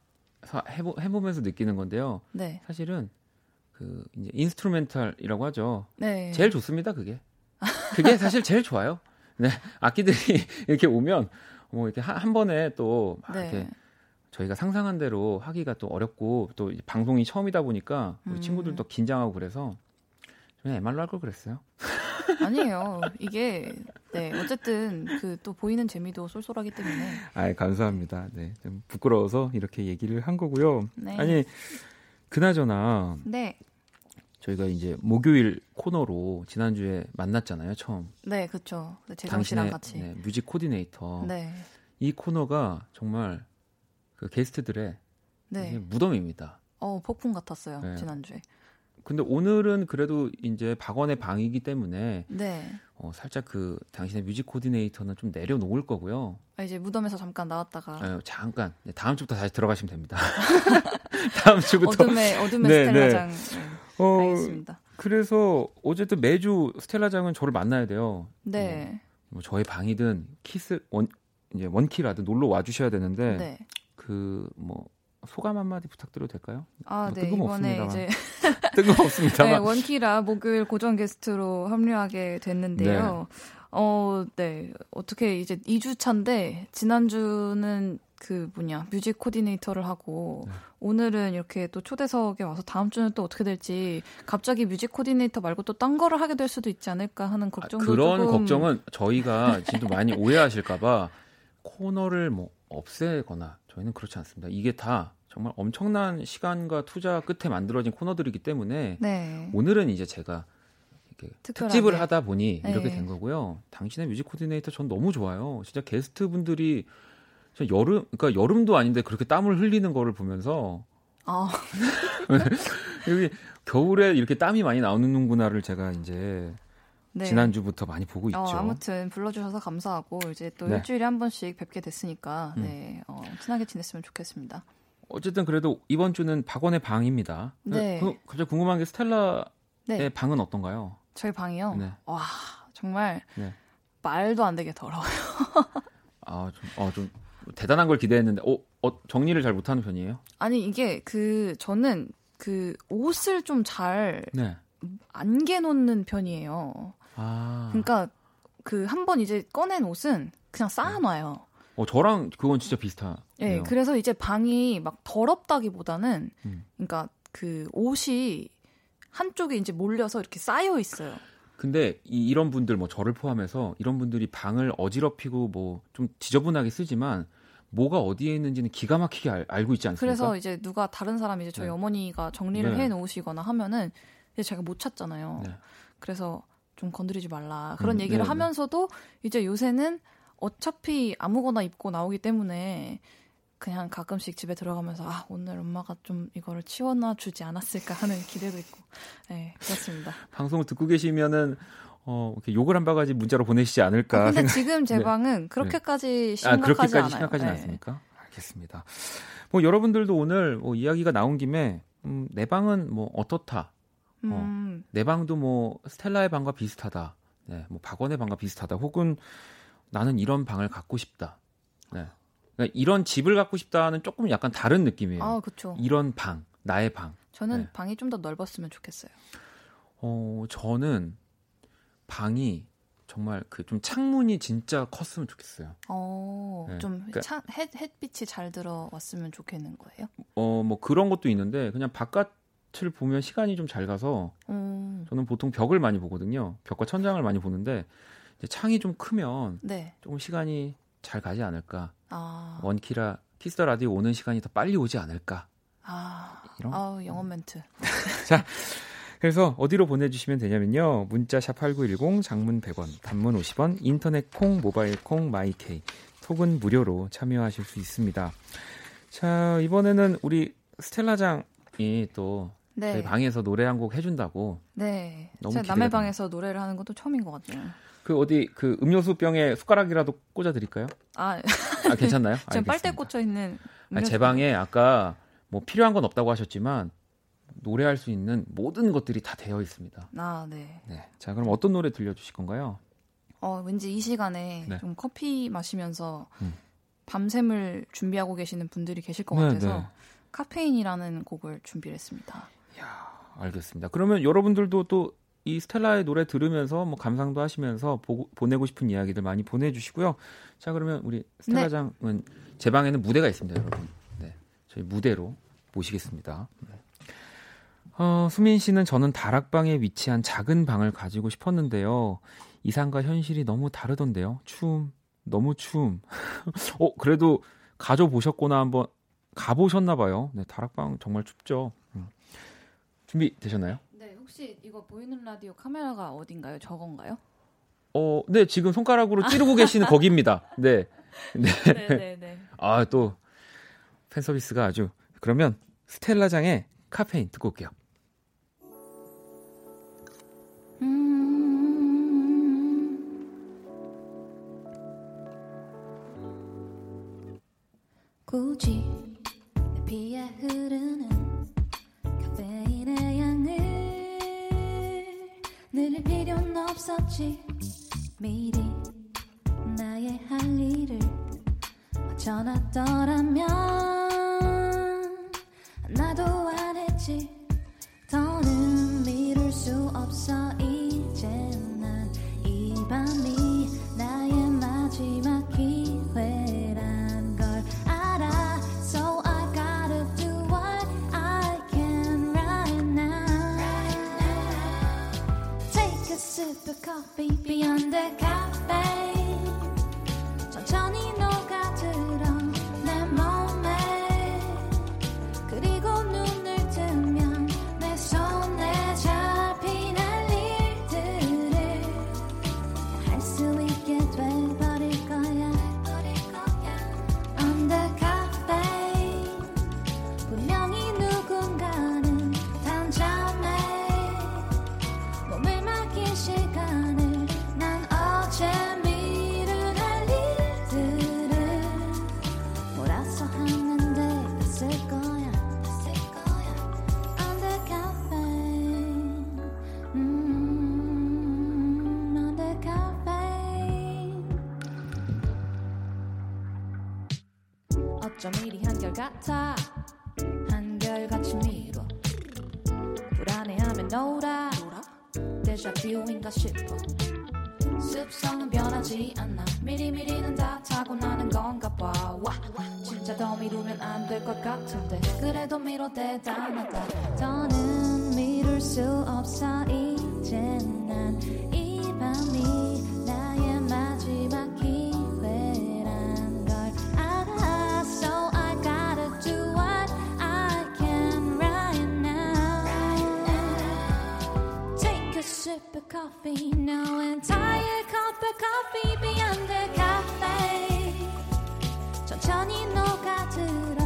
해보, 해보면서 느끼는 건데요. 네. 사실은 그 이제 instrumental이라고 하죠. 네. 제일 좋습니다, 그게. 그게 사실 제일 좋아요. 네. 악기들이 이렇게 오면 뭐 이렇게 한, 한 번에 또 네. 이렇게 저희가 상상한 대로 하기가 또 어렵고 또 방송이 처음이다 보니까 우리 음. 친구들도 긴장하고 그래서 저는 MR로 할 걸 그랬어요. 아니에요. 이게 네 어쨌든 그 또 보이는 재미도 쏠쏠하기 때문에. 아 감사합니다. 네, 좀 부끄러워서 이렇게 얘기를 한 거고요. 네. 아니 그나저나 네. 저희가 이제 목요일 코너로 지난주에 만났잖아요, 처음. 네, 그렇죠. 네, 재정 씨랑 같이. 네, 뮤직 코디네이터. 네. 이 코너가 정말 그 게스트들의 네. 무덤입니다. 어, 폭풍 같았어요, 네. 지난주에. 근데 오늘은 그래도 이제 박원의 방이기 때문에 네. 어, 살짝 그 당신의 music 코디네이터는 좀 내려놓을 거고요. 아, 이제 무덤에서 잠깐 나왔다가 아, 잠깐 네, 다음 주부터 다시 들어가시면 됩니다. 다음 주부터 어둠의 어둠의 네, 스텔라장. 네. 네. 어, 알겠습니다. 그래서 어쨌든 매주 스텔라장은 저를 만나야 돼요. 네. 어, 뭐 저의 방이든 키스 원 이제 원키라든 놀러 와 주셔야 되는데 네. 그뭐 소감 한마디 부탁드려도 될까요? 아, 뭐 네. 이번에 이제 뜬금없습니다. 네, 원키라 목요일 고정 게스트로 합류하게 됐는데요. 네. 어, 네. 어떻게 이제 2주 차인데 지난주는 그 뭐냐 music 코디네이터를 하고 네. 오늘은 이렇게 또 초대석에 와서 다음 주는 또 어떻게 될지 갑자기 music 코디네이터 말고 또 딴 거를 하게 될 수도 있지 않을까 하는 걱정도 아, 그런 조금... 걱정은 저희가 지금 많이 오해하실까봐 코너를 뭐 없애거나 저희는 그렇지 않습니다. 이게 다 정말 엄청난 시간과 투자 끝에 만들어진 코너들이기 때문에 네. 오늘은 이제 제가 이렇게 특집을 하다 보니 네. 이렇게 된 거고요. 당신의 뮤직 코디네이터 전 너무 좋아요. 진짜 게스트 분들이 여름 그러니까 여름도 아닌데 그렇게 땀을 흘리는 거를 보면서 아. 여기 겨울에 이렇게 땀이 많이 나오는구나를 제가 이제 네. 지난주부터 많이 보고 어, 있죠. 어, 아무튼 불러주셔서 감사하고 이제 또 네. 일주일에 한 번씩 뵙게 됐으니까 음. 네, 어, 친하게 지냈으면 좋겠습니다. 어쨌든 그래도 이번 주는 박원의 방입니다. 네. 그, 갑자기 궁금한 게 스텔라의 네. 방은 어떤가요? 저희 방이요? 네. 와 정말 네. 말도 안 되게 더러워요. 아, 좀, 어, 좀 대단한 걸 기대했는데, 어, 어, 정리를 잘 못하는 편이에요? 아니 이게 그 저는 그 옷을 좀 잘 안개 놓는 편이에요. 아. 그러니까 그 한 번 이제 꺼낸 옷은 그냥 쌓아놔요. 어, 저랑 그건 진짜 비슷하네요. 네, 그래서 이제 방이 막 더럽다기보다는, 음. 그러니까 그 옷이 한쪽에 이제 몰려서 이렇게 쌓여 있어요. 근데 이, 이런 분들 뭐 저를 포함해서 이런 분들이 방을 어지럽히고 뭐 좀 지저분하게 쓰지만 뭐가 어디에 있는지는 기가 막히게 알, 알고 있지 않습니까? 그래서 이제 누가 다른 사람이 이제 저희 네. 어머니가 정리를 네. 해 놓으시거나 하면은 이제 제가 못 찾잖아요. 네. 그래서 좀 건드리지 말라 그런 음, 얘기를 네, 네. 하면서도 이제 요새는 어차피 아무거나 입고 나오기 때문에 그냥 가끔씩 집에 들어가면서 아 오늘 엄마가 좀 이거를 치워놔 주지 않았을까 하는 기대도 있고 네 그렇습니다. 방송을 듣고 계시면은 어 이렇게 욕을 한 바가지 문자로 보내시지 않을까. 아, 근데 생각... 지금 제 네. 방은 네. 그렇게까지 심각하지 아, 그렇게까지 않아요. 심각하진 네. 않습니까? 알겠습니다. 뭐 여러분들도 오늘 뭐 이야기가 나온 김에 음, 내 방은 뭐 어떻다. 어, 음. 내 방도 뭐 스텔라의 방과 비슷하다. 네, 뭐 박원의 방과 비슷하다. 혹은 나는 이런 방을 갖고 싶다. 네. 그러니까 이런 집을 갖고 싶다는 조금 약간 다른 느낌이에요. 아, 그렇죠. 이런 방, 나의 방. 저는 네. 방이 좀 더 넓었으면 좋겠어요. 어, 저는 방이 정말 그 좀 창문이 진짜 컸으면 좋겠어요. 어, 네. 좀 그러니까, 창, 햇, 햇빛이 잘 들어왔으면 좋겠는 거예요? 어, 뭐 그런 것도 있는데 그냥 바깥을 보면 시간이 좀 잘 가서 음. 저는 보통 벽을 많이 보거든요. 벽과 천장을 많이 보는데 창이 좀 크면 네. 조금 시간이 잘 가지 않을까. 아. 원키라 Kiss the Radio 오는 시간이 더 빨리 오지 않을까. 아, 이런. 아 영업 멘트. 자, 그래서 어디로 보내주시면 되냐면요. 문자 샵 #8910 장문 100원, 단문 50원, 인터넷 콩, 모바일 콩, My K, 톡은 무료로 참여하실 수 있습니다. 자, 이번에는 우리 스텔라장이 또 네. 저희 방에서 노래 한 곡 해준다고. 네. 너무 제가 남의 방에서 노래를 하는 것도 처음인 것 같아요. 그 어디 그 음료수 병에 숟가락이라도 꽂아 드릴까요? 아, 아 괜찮나요? 지금 빨대 꽂혀 있는 아니, 제 방에 아까 뭐 필요한 건 없다고 하셨지만 노래할 수 있는 모든 것들이 다 되어 있습니다. 아, 네. 네. 자, 그럼 어떤 노래 들려 주실 건가요? 어, 왠지 이 시간에 네. 좀 커피 마시면서 음. 밤샘을 준비하고 계시는 분들이 계실 것 네, 같아서 네. 카페인이라는 곡을 준비를 했습니다. 야, 알겠습니다. 그러면 여러분들도 또 이 스텔라의 노래 들으면서 뭐 감상도 하시면서 보, 보내고 싶은 이야기들 많이 보내주시고요. 자 그러면 우리 스텔라장은 네. 제 방에는 무대가 있습니다, 여러분. 네, 저희 무대로 모시겠습니다. 네. 어, 수민 씨는 저는 다락방에 위치한 작은 방을 가지고 싶었는데요. 이상과 현실이 너무 다르던데요. 추움, 너무 추움. 어, 그래도 가져보셨거나 한번 가보셨나 봐요. 네, 다락방 정말 춥죠. 음. 준비 되셨나요? 혹시 이거 보이는 라디오 카메라가 어딘가요? 저건가요? 어, 네, 지금 손가락으로 찌르고 계시는 거기입니다. 네. 네. 네, 네, 네. 아, 또 팬 서비스가 아주 그러면 스텔라장의 카페인 듣고 올게요. 굳이 없었지. 미리 나의 할 일을 맞춰놨더라면 나도 안 했지. 더는 미룰 수 없어. 이제 난 이 밤이 나의 마지막 the coffee beyond the cafe. 습성은 변하지 않아. 미리미리는 다 타고나는 건가 봐. 와, 진짜 더 미루면 안 될 것 같은데 그래도 미뤄 대단하다 더는 미룰 수 없어 이제 난 이 밤이 나의 마지막 기회란 걸 알아 So I gotta do what I can right now Take a sip of coffee, no entire cup of coffee beyond 천천히 녹아들어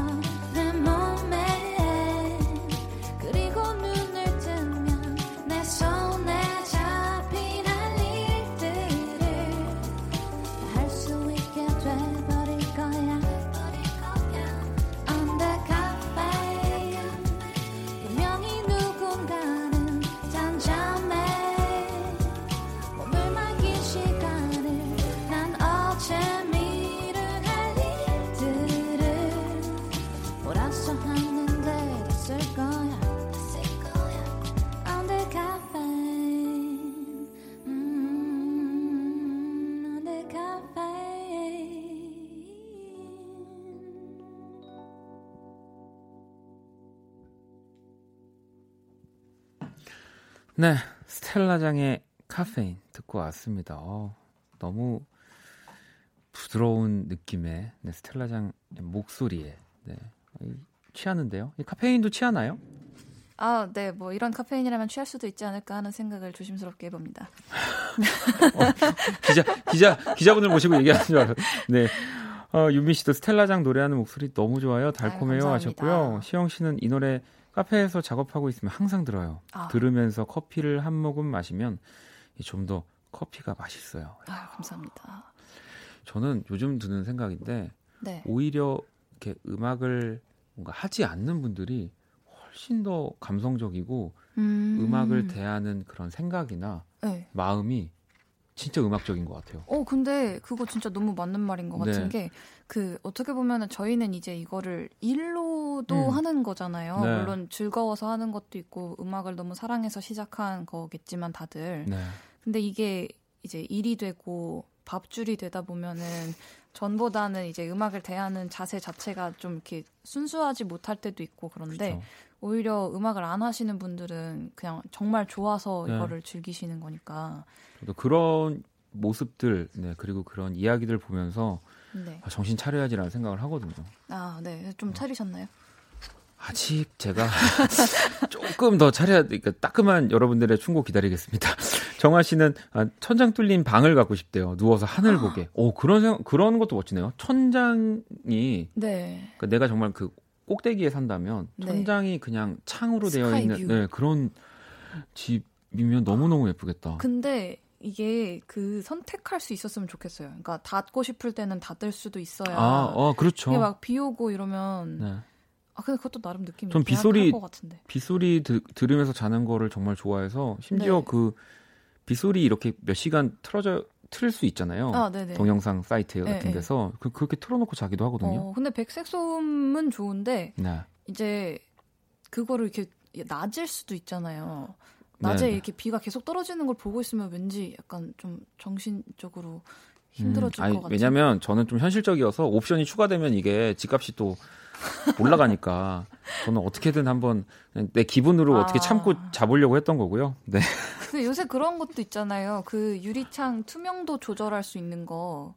네, 스텔라장의 카페인 듣고 왔습니다. 어, 너무 부드러운 느낌의 네, 스텔라장 목소리에 네, 이, 취하는데요. 이 카페인도 취하나요? 아, 네, 뭐 이런 카페인이라면 취할 수도 있지 않을까 하는 생각을 조심스럽게 해봅니다. 기자 기자 기자분을 모시고 얘기하는 줄 알아요. 네. 어, 윤미 씨도 스텔라장 노래하는 목소리 너무 좋아요. 달콤해요 아유, 하셨고요. 시영 씨는 이 노래 카페에서 작업하고 있으면 항상 들어요. 아. 들으면서 커피를 한 모금 마시면 좀 더 커피가 맛있어요. 아, 감사합니다. 저는 요즘 드는 생각인데 네. 오히려 이렇게 음악을 뭔가 하지 않는 분들이 훨씬 더 감성적이고 음, 음악을 대하는 그런 생각이나 네. 마음이 진짜 음악적인 것 같아요. 어, 근데 그거 진짜 너무 맞는 말인 것 같은 네. 게, 그, 어떻게 보면은 저희는 이제 이거를 일로도 음. 하는 거잖아요. 네. 물론 즐거워서 하는 것도 있고, 음악을 너무 사랑해서 시작한 거겠지만 다들. 네. 근데 이게 이제 일이 되고 밥줄이 되다 보면은 전보다는 이제 음악을 대하는 자세 자체가 좀 이렇게 순수하지 못할 때도 있고 그런데 그렇죠. 오히려 음악을 안 하시는 분들은 그냥 정말 좋아서 네. 이거를 즐기시는 거니까. 저도 그런 모습들, 네, 그리고 그런 이야기들 보면서 네. 아, 정신 차려야지라는 생각을 하거든요. 아, 네. 어. 좀 차리셨나요? 아직 제가 조금 더 차려야, 그러니까 따끔한 여러분들의 충고 기다리겠습니다. 정아 씨는 아, 천장 뚫린 방을 갖고 싶대요. 누워서 하늘 보게. 오 그런 생각, 그런 것도 멋지네요. 천장이 네. 그러니까 내가 정말 그 꼭대기에 산다면 네. 천장이 그냥 창으로 되어 있는 view. 네, 그런 집이면 너무 너무 예쁘겠다. 근데 이게 그 선택할 수 있었으면 좋겠어요. 그러니까 닫고 싶을 때는 닫을 수도 있어야. 아, 어, 그렇죠. 이게 막비 오고 이러면 네. 아 근데 그것도 나름 느낌이 전 빗소리-. 빗소리 드, 들으면서 자는 거를 정말 좋아해서 심지어 네. 그 빗소리 이렇게 몇 시간 틀어져 틀 수 있잖아요. 아, 네네. 동영상 사이트 네, 같은 네. 데서 그, 그렇게 틀어놓고 자기도 하거든요. 어, 근데 백색 소음은 좋은데 네. 이제 그거를 이렇게 낮을 수도 있잖아요. 낮에 네. 이렇게 비가 계속 떨어지는 걸 보고 있으면 왠지 약간 좀 정신적으로 힘들어질 음, 아니, 것 같아요. 왜냐면 저는 좀 현실적이어서 옵션이 추가되면 이게 집값이 또 올라가니까 저는 어떻게든 한번 내 기분으로 아. 어떻게 참고 자보려고 했던 거고요. 네. 그 요새 그런 것도 있잖아요. 그 유리창 투명도 조절할 수 있는 거.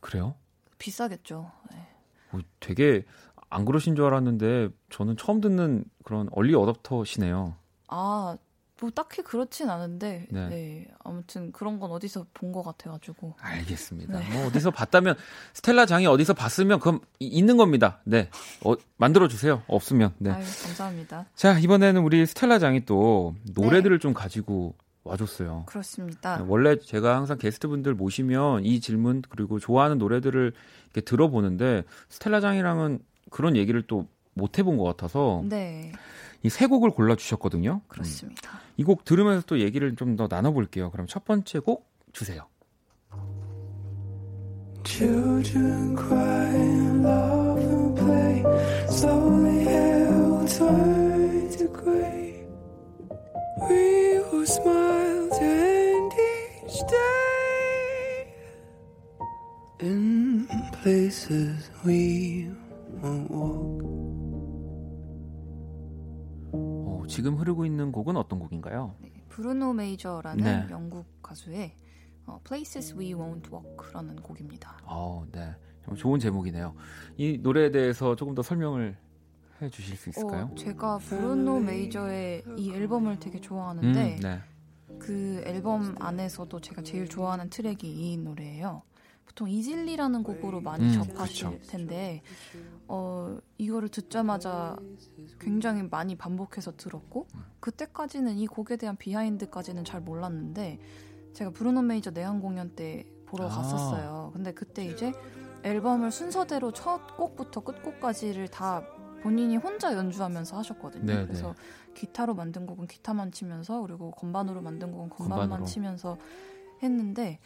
그래요? 비싸겠죠. 네. 어, 되게 안 그러신 줄 알았는데 저는 처음 듣는 그런 얼리 어답터시네요. 아, 뭐 딱히 그렇진 않은데 네. 네. 아무튼 그런 건 어디서 본 것 같아가지고 알겠습니다. 네. 뭐 어디서 봤다면 스텔라 장이 어디서 봤으면 그럼 있는 겁니다. 네, 어, 만들어 주세요. 없으면 네. 아유, 감사합니다. 자 이번에는 우리 스텔라 장이 또 노래들을 네. 좀 가지고 와줬어요. 그렇습니다. 네, 원래 제가 항상 게스트분들 모시면 이 질문 그리고 좋아하는 노래들을 이렇게 들어보는데 스텔라 장이랑은 그런 얘기를 또 못 해본 것 같아서 네. 이 세 곡을 골라 주셨거든요. 그렇습니다. 음. 이곡 들으면서 또 얘기를 좀 더 나눠 볼게요. 그럼 첫 번째 곡 주세요. Children cry and love and play slowly held tight to gray. We will smile to end each day in places we won't walk. 지금 흐르고 있는 곡은 어떤 곡인가요? 네, 브루노 메이저라는 네. 영국 가수의 어, Places We Won't Walk라는 곡입니다. 어, 네. 좋은 제목이네요. 이 노래에 대해서 조금 더 설명을 해 주실 수 있을까요? 어, 제가 브루노 메이저의 이 앨범을 되게 좋아하는데 음, 네. 그 앨범 안에서도 제가 제일 좋아하는 트랙이 이 노래예요. 보통 이질리라는 곡으로 많이 음, 접하실 그쵸. 텐데 어 이거를 듣자마자 굉장히 많이 반복해서 들었고 그때까지는 이 곡에 대한 비하인드까지는 잘 몰랐는데 제가 브루노 메이저 내한 공연 때 보러 아. 갔었어요. 근데 그때 이제 앨범을 순서대로 첫 곡부터 끝곡까지를 다 본인이 혼자 연주하면서 하셨거든요. 네네. 그래서 기타로 만든 곡은 기타만 치면서 그리고 건반으로 만든 곡은 건반만 건반으로. 치면서 했는데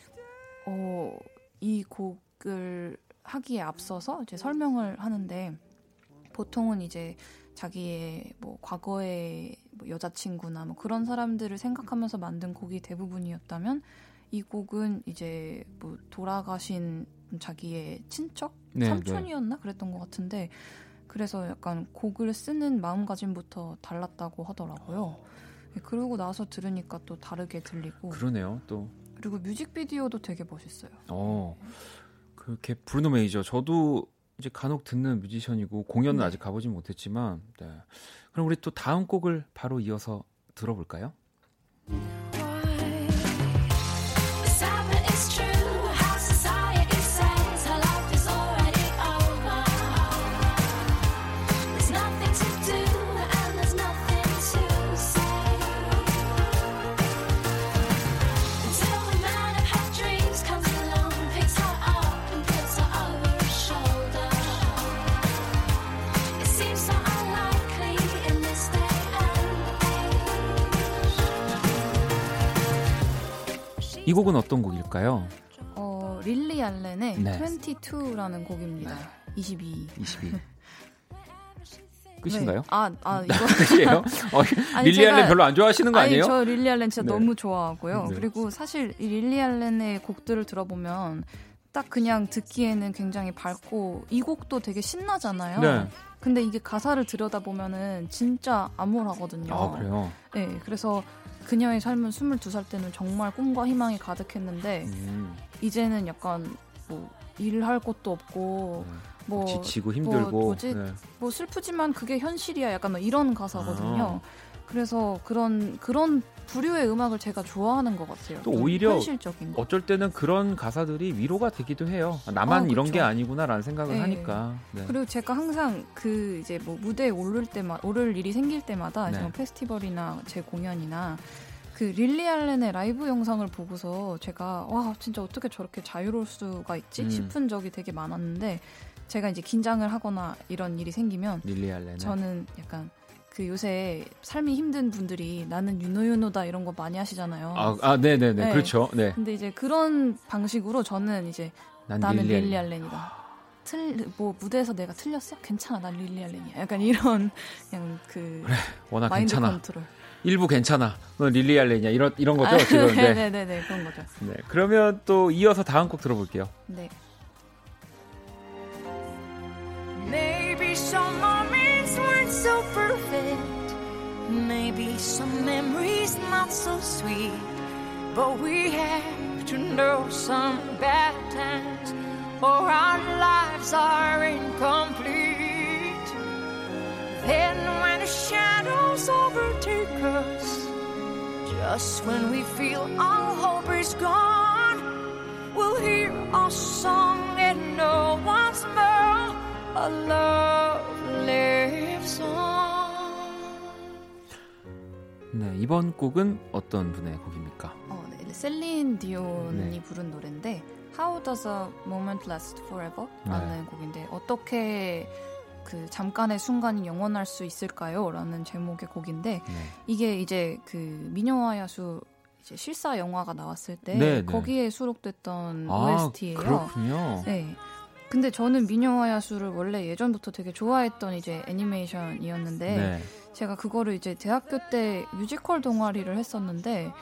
어, 이 곡을 하기에 앞서서 이제 설명을 하는데 보통은 이제 자기의 뭐 과거의 뭐 여자친구나 뭐 그런 사람들을 생각하면서 만든 곡이 대부분이었다면 이 곡은 이제 뭐 돌아가신 자기의 친척 네, 삼촌이었나 네. 그랬던 것 같은데 그래서 약간 곡을 쓰는 마음가짐부터 달랐다고 하더라고요. 네, 그러고 나서 들으니까 또 다르게 들리고 그러네요. 또 그리고 뮤직비디오도 되게 멋있어요. 어, 그렇게 브루노 메이저 저도 이제 간혹 듣는 뮤지션이고 공연은 네. 아직 가보진 못했지만, 네. 그럼 우리 또 다음 곡을 바로 이어서 들어볼까요? 이 곡은 어떤 곡일까요? 어, 릴리 알렌의 네. 22라는 곡입니다. 네. 22. 22. 끝인가요? 네. 아, 아, 이거. 끝이에요? 어, 아니, 릴리 제가, 알렌 별로 안 좋아하시는 거 아니에요? 아니, 저 릴리 알렌 진짜 네. 너무 좋아하고요. 네. 그리고 사실 이 릴리 알렌의 곡들을 들어보면 딱 그냥 듣기에는 굉장히 밝고 이 곡도 되게 신나잖아요. 네. 근데 이게 가사를 들여다보면은 진짜 암울하거든요. 아, 그래요? 네, 그래서 그녀의 삶은 22살 때는 정말 꿈과 희망이 가득했는데 음. 이제는 약간 뭐 일할 곳도 없고 네. 뭐 지치고 힘들고 뭐, 뭐지 네. 뭐 슬프지만 그게 현실이야 약간 뭐 이런 가사거든요. 아. 그래서 그런 그런 부류의 음악을 제가 좋아하는 것 같아요. 또 오히려 현실적인 거. 어쩔 때는 그런 가사들이 위로가 되기도 해요. 나만 어, 이런 게 아니구나라는 생각을 네. 하니까. 네. 그리고 제가 항상 그 이제 뭐 무대에 오를 때마다 오를 일이 생길 때마다 네. 뭐 페스티벌이나 제 공연이나 그 릴리 알렌의 라이브 영상을 보고서 제가 와 진짜 어떻게 저렇게 자유로울 수가 있지 음. 싶은 적이 되게 많았는데 제가 이제 긴장을 하거나 이런 일이 생기면 릴리 알렌 저는 약간 그 요새 삶이 힘든 분들이 나는 유노윤호다 이런 거 많이 하시잖아요. 아, 아 네네네. 네. 그렇죠. 네. 근데 이제 그런 방식으로 저는 이제 나는 릴리, 릴리 알렌이다. 틀, 뭐, 무대에서 내가 틀렸어? 괜찮아. 난 릴리 알렌이야. 약간 이런, 그냥 그. 그래, 워낙 마인드 괜찮아. 컨트롤. 일부 괜찮아. 넌 릴리 알렌이야. 이런, 이런 거죠, 아, 지금. 네. 네네네. 그런 거죠. 네. 그러면 또 이어서 다음 곡 들어볼게요. 네. So perfect. maybe some memories not so sweet. But we have to know some bad times, or our lives are incomplete. Then, when the shadows overtake us, just when we feel all hope is gone, we'll hear a song and know once more a love lives on. 네, 이번 곡은 어떤 분의 곡입니까? 어, 네, 셀린 디온이 네. 부른 노래인데 How Does a Moment Last Forever? 라는 네. 곡인데 어떻게 그 잠깐의 순간이 영원할 수 있을까요? 라는 제목의 곡인데 네. 이게 이제 그 미녀와 야수 이제 실사 영화가 나왔을 때 네, 네. 거기에 수록됐던 아, OST예요. 그렇군요. 네. 근데 저는 미녀와 야수를 원래 예전부터 되게 좋아했던 이제 애니메이션이었는데 네. 제가 그거를 이제 대학교 때 뮤지컬 동아리를 했었는데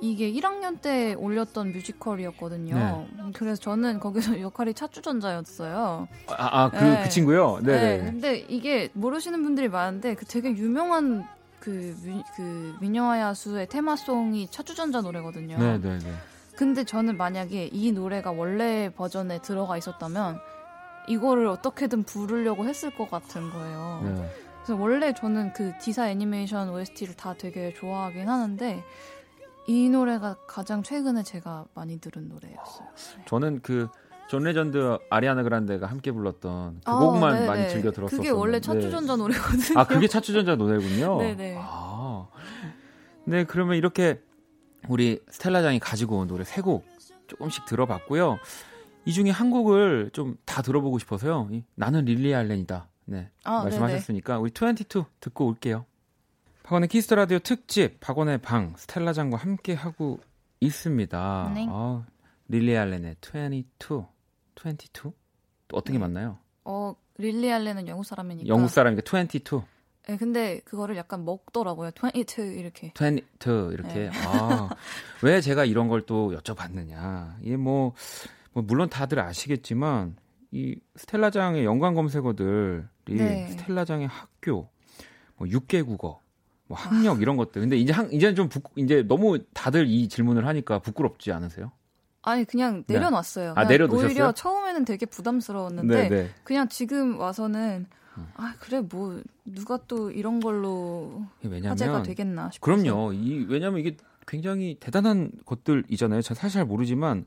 이게 1학년 때 올렸던 뮤지컬이었거든요. 네. 그래서 저는 거기서 역할이 차주전자였어요. 아, 아, 그, 네. 그 친구요? 네. 네네. 근데 이게 모르시는 분들이 많은데 그 되게 유명한 그, 미, 그 미녀와 야수의 테마송이 차주전자 노래거든요. 네 네 네. 근데 저는 만약에 이 노래가 원래 버전에 들어가 있었다면 이거를 어떻게든 부르려고 했을 것 같은 거예요. 네. 그래서 원래 저는 그 디사 애니메이션 OST를 다 되게 좋아하긴 하는데 이 노래가 가장 최근에 제가 많이 들은 노래였어요. 저는 그, 존 레전드 아리아나 그란데가 함께 불렀던 그 아, 곡만 네네. 많이 즐겨 들었었어요. 그게 원래 찻주전자 노래거든요. 아, 그게 찻주전자 노래군요. 네네. 아. 네, 그러면 이렇게 우리 스텔라장이 가지고 온 노래 세 곡 조금씩 들어봤고요. 이 중에 한 곡을 좀 다 들어보고 싶어서요. 이 나는 릴리 알렌이다. 네. 아, 말씀하셨으니까 우리 22 듣고 올게요. 박원의 Kiss the Radio 특집 박원의 방 스텔라장과 함께 하고 있습니다. 네. 아, 릴리 알렌의 22. 22? 또 어떻게 네. 맞나요? 어 릴리 알렌은 영국 사람이니까. 영국 사람이니까 22. 네, 근데 그거를 약간 먹더라고요. 22 이렇게. 22 이렇게 네. 아, 왜 제가 이런 걸 또 여쭤봤느냐 이게 뭐, 뭐 물론 다들 아시겠지만 이 스텔라장의 연관 검색어들이 네. 스텔라장의 학교 뭐 6개 국어 뭐 학력 이런 것들 근데 이제 한 이제는 좀 부, 이제 너무 다들 이 질문을 하니까 부끄럽지 않으세요? 아니 그냥 네. 내려놨어요. 아, 그냥 내려놓으셨어요? 오히려 처음에는 되게 부담스러웠는데 네. 그냥 지금 와서는 음. 아 그래 뭐 누가 또 이런 걸로 왜냐면 화제가 되겠나 싶어서 그럼요. 이 왜냐면 이게 굉장히 대단한 것들이잖아요. 저 사실 잘 모르지만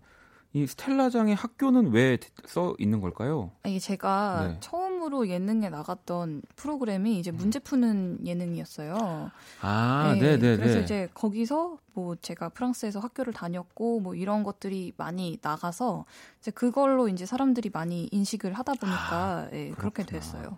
이 스텔라장의 학교는 왜 써 있는 걸까요? 아, 이게 제가 네. 처음으로 예능에 나갔던 프로그램이 이제 문제 푸는 예능이었어요. 아, 네, 네, 그래서 네. 이제 거기서 뭐 제가 프랑스에서 학교를 다녔고 뭐 이런 것들이 많이 나가서 이제 그걸로 이제 사람들이 많이 인식을 하다 보니까 예, 그렇게 아. 됐어요.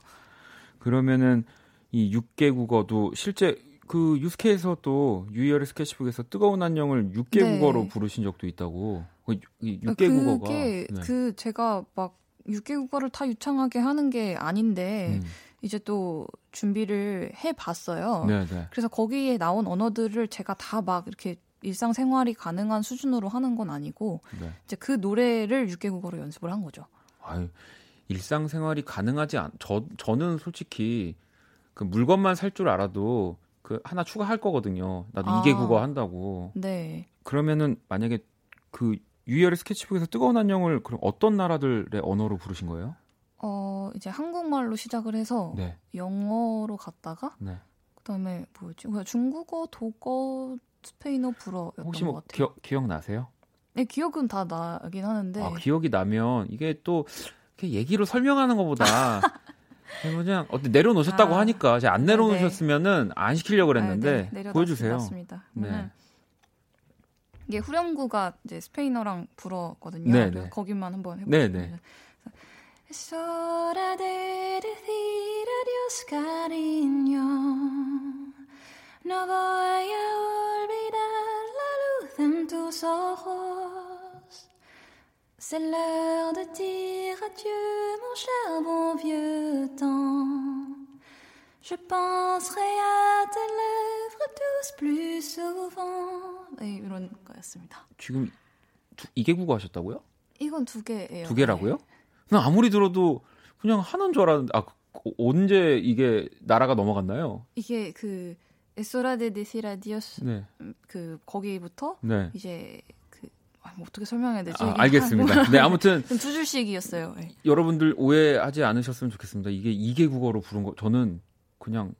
그러면은 이 6개 국어도 실제 그 유스케에서 또 유이얼의 스케치북에서 뜨거운 안녕을 6개 네. 국어로 부르신 적도 있다고. 그 유- 이 6개 국어가 그게 네. 그 제가 막 6개 국어를 다 유창하게 하는 게 아닌데 음. 이제 또 준비를 해 봤어요. 네, 네. 그래서 거기에 나온 언어들을 제가 다 막 이렇게 일상생활이 가능한 수준으로 하는 건 아니고 네. 이제 그 노래를 6개 국어로 연습을 한 거죠. 아유, 일상생활이 가능하지 않. 저 저는 솔직히 그 물건만 살 줄 알아도 그 하나 추가할 거거든요. 나도 아. 2개 국어 한다고. 네. 그러면은 만약에 그 유이얼의 스케치북에서 뜨거운 안녕을 그럼 어떤 나라들의 언어로 부르신 거예요? 어, 이제 한국말로 시작을 해서 네. 영어로 갔다가 네. 그다음에 뭐였지? 중국어, 독어, 스페인어, 불어였던 혹시 것뭐 같아요. 기억 기억 나세요? 네, 기억은 다 나긴 하는데 아, 기억이 나면 이게 또 이렇게 얘기로 설명하는 것보다 그냥 어때 내려놓으셨다고 아, 하니까 제가 안 네, 내려놓으셨으면 안 시키려고 그랬는데 아, 네, 보여주세요. 놨습니다. 네. 이게 후렴구가 이제 스페인어랑 불어거든요. 네, 그래서 네. 거기만 한번 네. 네. Es hora de decir adiós, cariño. No voy a olvidar la luz en tus ojos. C'est l'heure de dire adieu, mon cher bon vieux temps. Je penserai à tes lèvres tous plus souvent. 네, 이런 거였습니다. 지금 두, 이개 국어 하셨다고요? 이건 두 개예요. 두 개라고요? 그냥 아무리 들어도 그냥 하는 줄 알았는데 아 그- 언제 이게 나라가 넘어갔나요? 이게 그 에소라데 데시라디오스 네. 음, 그 거기부터 네. 이제 어떻게 설명해야 되지? 아, 알겠습니다. 네, 아무튼 두 줄씩이었어요. 네. 여러분들 오해하지 않으셨으면 좋겠습니다. 이게 이개 국어로 부른 거 저는 그냥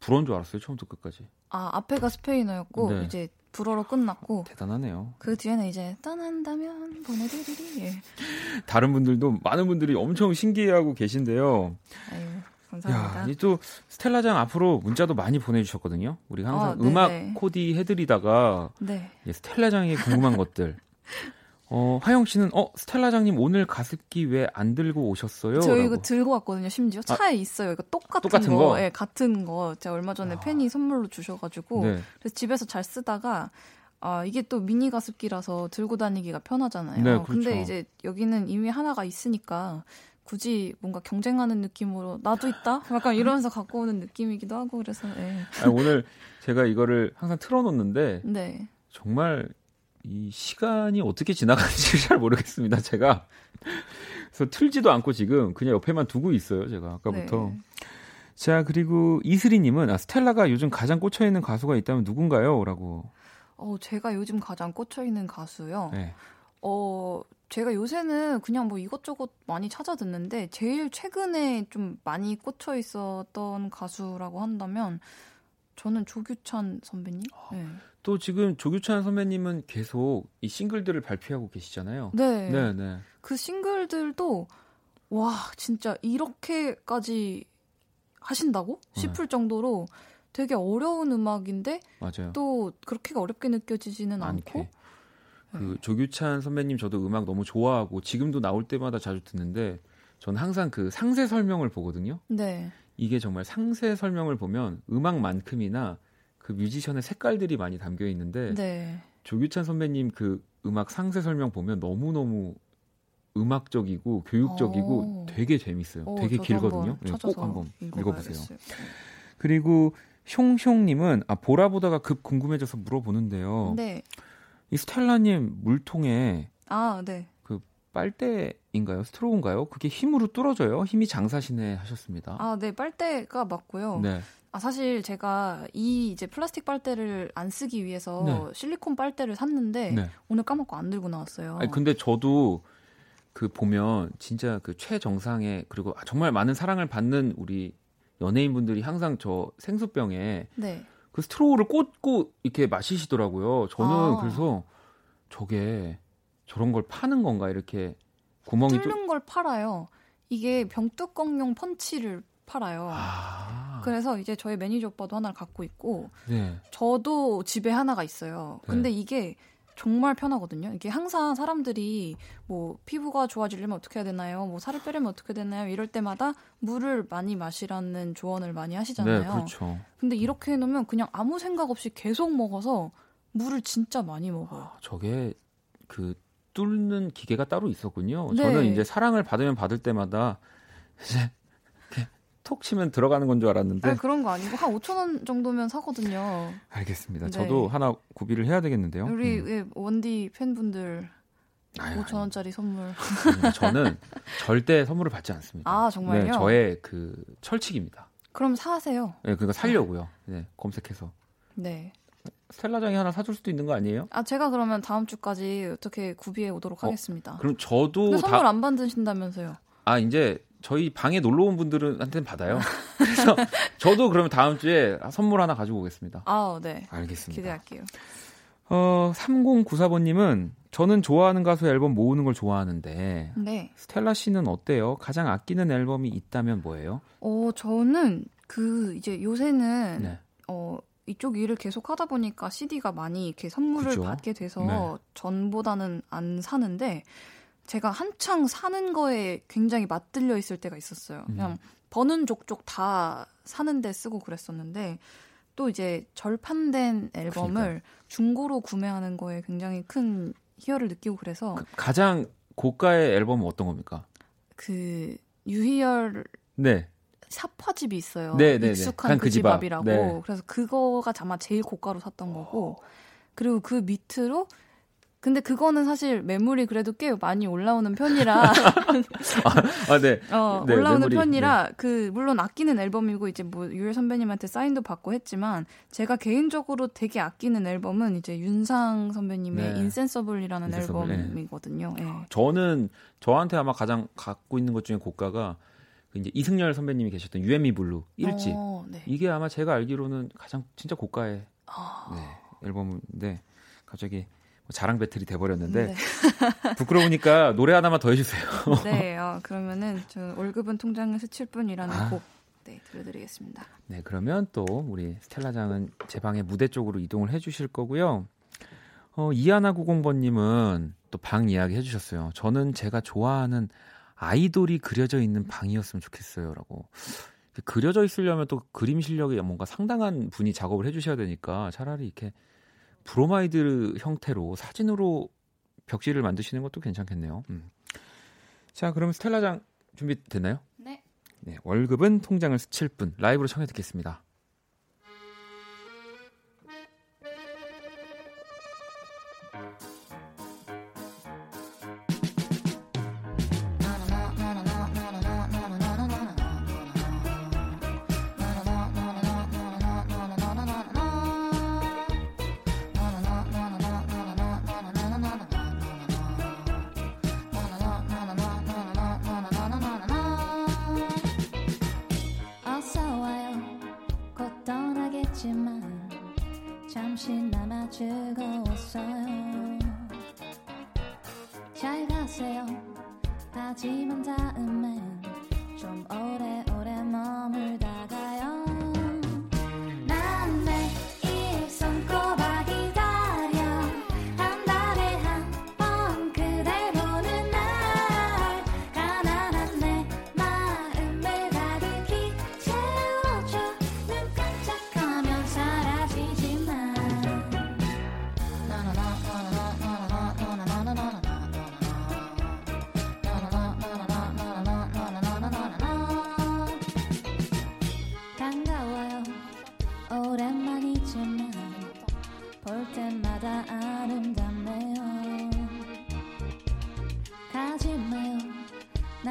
불어인 줄 알았어요. 처음부터 끝까지. 아, 앞에가 스페인어였고 네. 이제 불어로 끝났고 대단하네요. 그 뒤에는 이제 떠난다면 보내드리리. 예. 다른 분들도 많은 분들이 엄청 신기해하고 계신데요. 아유, 감사합니다. 야, 또 스텔라장 앞으로 문자도 많이 보내주셨거든요. 우리 항상 어, 음악 코디 해드리다가 네. 스텔라장이 궁금한 것들 어, 화영 씨는 어 스텔라장님 오늘 가습기 왜 안 들고 오셨어요? 저 이거 들고 왔거든요. 심지어 아, 차에 아, 있어요. 이거 똑같은, 똑같은 거, 거? 네, 같은 거. 제가 얼마 전에 아. 팬이 선물로 주셔가지고 네. 그래서 집에서 잘 쓰다가 아 이게 또 미니 가습기라서 들고 다니기가 편하잖아요. 네, 그렇죠. 근데 이제 여기는 이미 하나가 있으니까 굳이 뭔가 경쟁하는 느낌으로 나도 있다? 약간 이러면서 갖고 오는 느낌이기도 하고 그래서 네. 아니, 오늘 제가 이거를 항상 틀어놓는데 네. 정말 이 시간이 어떻게 지나가는지 잘 모르겠습니다. 제가 그래서 틀지도 않고 지금 그냥 옆에만 두고 있어요. 제가 아까부터. 네. 자 그리고 이슬이님은 아, 스텔라가 요즘 가장 꽂혀 있는 가수가 있다면 누군가요?라고. 어 제가 요즘 가장 꽂혀 있는 가수요. 네. 어 제가 요새는 그냥 뭐 이것저것 많이 찾아 듣는데 제일 최근에 좀 많이 꽂혀 있었던 가수라고 한다면 저는 조규찬 선배님. 네. 또 지금 조규찬 선배님은 계속 이 싱글들을 발표하고 계시잖아요. 네. 네, 네. 그 싱글들도 와 진짜 이렇게까지 하신다고 네. 싶을 정도로 되게 어려운 음악인데 맞아요. 또 그렇게 어렵게 느껴지지는 않게. 않고. 그 네. 조규찬 선배님 저도 음악 너무 좋아하고 지금도 나올 때마다 자주 듣는데 저는 항상 그 상세 설명을 보거든요. 네. 이게 정말 상세 설명을 보면 음악만큼이나 그 뮤지션의 색깔들이 많이 담겨 있는데 네. 조규찬 선배님 그 음악 상세 설명 보면 너무 너무 음악적이고 교육적이고 오. 되게 재밌어요. 오, 되게 길거든요. 네, 꼭 한번 읽어보세요. 네. 그리고 숑숑님은 아 보라 보다가 급 궁금해져서 물어보는데요. 네. 이 스텔라님 물통에 아 네. 그 빨대인가요? 스트로우인가요? 그게 힘으로 뚫어져요? 힘이 장사시네 하셨습니다. 아, 네, 빨대가 맞고요. 네. 아, 사실 제가 이 이제 플라스틱 빨대를 안 쓰기 위해서 네. 실리콘 빨대를 샀는데 네. 오늘 까먹고 안 들고 나왔어요. 아니, 근데 저도 그 보면 진짜 그 최정상의 그리고 정말 많은 사랑을 받는 우리 연예인분들이 항상 저 생수병에 네. 그 스트로우를 꽂고 이렇게 마시시더라고요. 저는 아. 그래서 저게 저런 걸 파는 건가 이렇게 구멍이 뚫는 뚫... 걸 팔아요. 이게 병뚜껑용 펀치를 팔아요. 아. 그래서 이제 저희 매니저 오빠도 하나를 갖고 있고 네. 저도 집에 하나가 있어요. 네. 근데 이게 정말 편하거든요. 이게 항상 사람들이 뭐 피부가 좋아지려면 어떻게 해야 되나요? 뭐 살을 빼려면 어떻게 되나요? 이럴 때마다 물을 많이 마시라는 조언을 많이 하시잖아요. 네, 그렇죠. 근데 이렇게 해 놓으면 그냥 아무 생각 없이 계속 먹어서 물을 진짜 많이 먹어요. 아, 저게 그 뚫는 기계가 따로 있었군요. 네. 저는 이제 사랑을 받으면 받을 때마다 이제 톡 치면 들어가는 건 줄 알았는데. 아, 그런 거 아니고 한 5천 원 정도면 사거든요. 알겠습니다. 네. 저도 하나 구비를 해야 되겠는데요. 우리 음. 예, 원디 팬분들 아유, 5천 원짜리 선물. 아니, 저는 절대 선물을 받지 않습니다. 아 정말요? 네, 저의 그 철칙입니다. 그럼 사세요. 네, 그거 살려고요. 네, 검색해서. 네. 스텔라장이 하나 사줄 수도 있는 거 아니에요? 아 제가 그러면 다음 주까지 어떻게 구비해 오도록 어, 하겠습니다. 그럼 저도 선물 다... 안 받으신다면서요? 아 이제 저희 방에 놀러 온 분들한테는 받아요. 그래서 저도 그러면 다음 주에 선물 하나 가지고 오겠습니다. 아, 네. 알겠습니다. 기대할게요. 어, 3094번님은 저는 좋아하는 가수 앨범 모으는 걸 좋아하는데 네. 스텔라 씨는 어때요? 가장 아끼는 앨범이 있다면 뭐예요? 어, 저는 그 이제 요새는 네. 어 이쪽 일을 계속 하다 보니까 CD가 많이 이렇게 선물을 그죠? 받게 돼서 네. 전보다는 안 사는데 제가 한창 사는 거에 굉장히 맞들려 있을 때가 있었어요. 음. 그냥 버는 족족 다 사는데 쓰고 그랬었는데 또 이제 절판된 앨범을 그러니까. 중고로 구매하는 거에 굉장히 큰 희열을 느끼고 그래서 그 가장 고가의 앨범은 어떤 겁니까? 그 유희열 네. 샤파집이 있어요. 네, 네, 네. 익숙한 그 집앞이라고. 네. 그래서 그거가 아마 제일 고가로 샀던 거고 그리고 그 밑으로 근데 그거는 사실 매물이 그래도 꽤 많이 올라오는 편이라 아, 네. 어, 네, 올라오는 매물이, 편이라 네. 그 물론 아끼는 앨범이고 이제 뭐 유열 선배님한테 사인도 받고 했지만 제가 개인적으로 되게 아끼는 앨범은 이제 윤상 선배님의 네. 인센서블이라는 인센서블, 네. 앨범이거든요. 네. 저는 저한테 아마 가장 갖고 있는 것 중에 고가가 그 이제 이승열 선배님이 계셨던 U&Me Blue 1집. 어, 네. 이게 아마 제가 알기로는 가장 진짜 고가의 어... 네, 앨범인데 갑자기 뭐 자랑 battle이 돼버렸는데 네. 부끄러우니까 노래 하나만 더 해주세요. 네, 어, 그러면은 저 월급은 통장을 스칠 뿐이라는 아. 곡 네, 들려드리겠습니다. 네, 그러면 또 우리 스텔라장은 제 방의 무대 쪽으로 이동을 해주실 거고요. 어, 이하나 90번님은 또 방 이야기 해주셨어요. 저는 제가 좋아하는 아이돌이 그려져 있는 방이었으면 좋겠어요라고. 그려져 있으려면 또 그림 실력이 뭔가 상당한 분이 작업을 해주셔야 되니까 차라리 이렇게 브로마이드 형태로 사진으로 벽지를 만드시는 것도 괜찮겠네요. 음. 자, 그럼 스텔라장 준비됐나요? 네. 네. 월급은 통장을 스칠 뿐 라이브로 청해 듣겠습니다. 즐거웠어요. 잘 가세요. 하지만 다음엔 좀 오래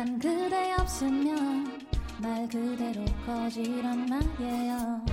난 그대 없으면 말 그대로 거지란 말이에요.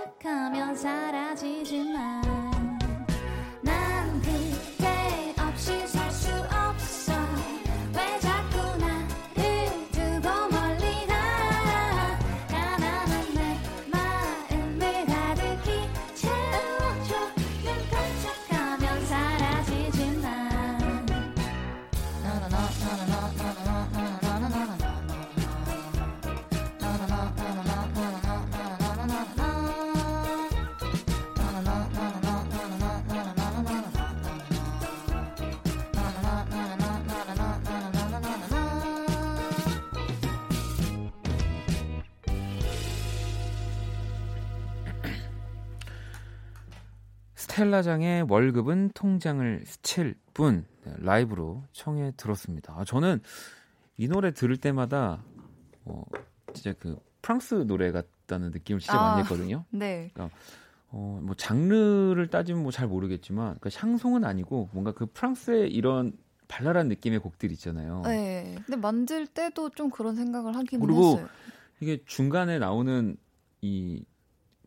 시작하면 살 스텔라장의 월급은 통장을 스칠 뿐 네, 라이브로 청해 들었습니다. 아, 저는 이 노래 들을 때마다 어, 진짜 그 프랑스 노래 같다는 느낌을 진짜 아, 많이 했거든요. 네. 그러니까 어, 뭐 장르를 따지면 뭐 잘 모르겠지만 그 샹송은 아니고 뭔가 그 프랑스의 이런 발랄한 느낌의 곡들 있잖아요. 네. 근데 만들 때도 좀 그런 생각을 하기는 그리고 했어요. 이게 중간에 나오는 이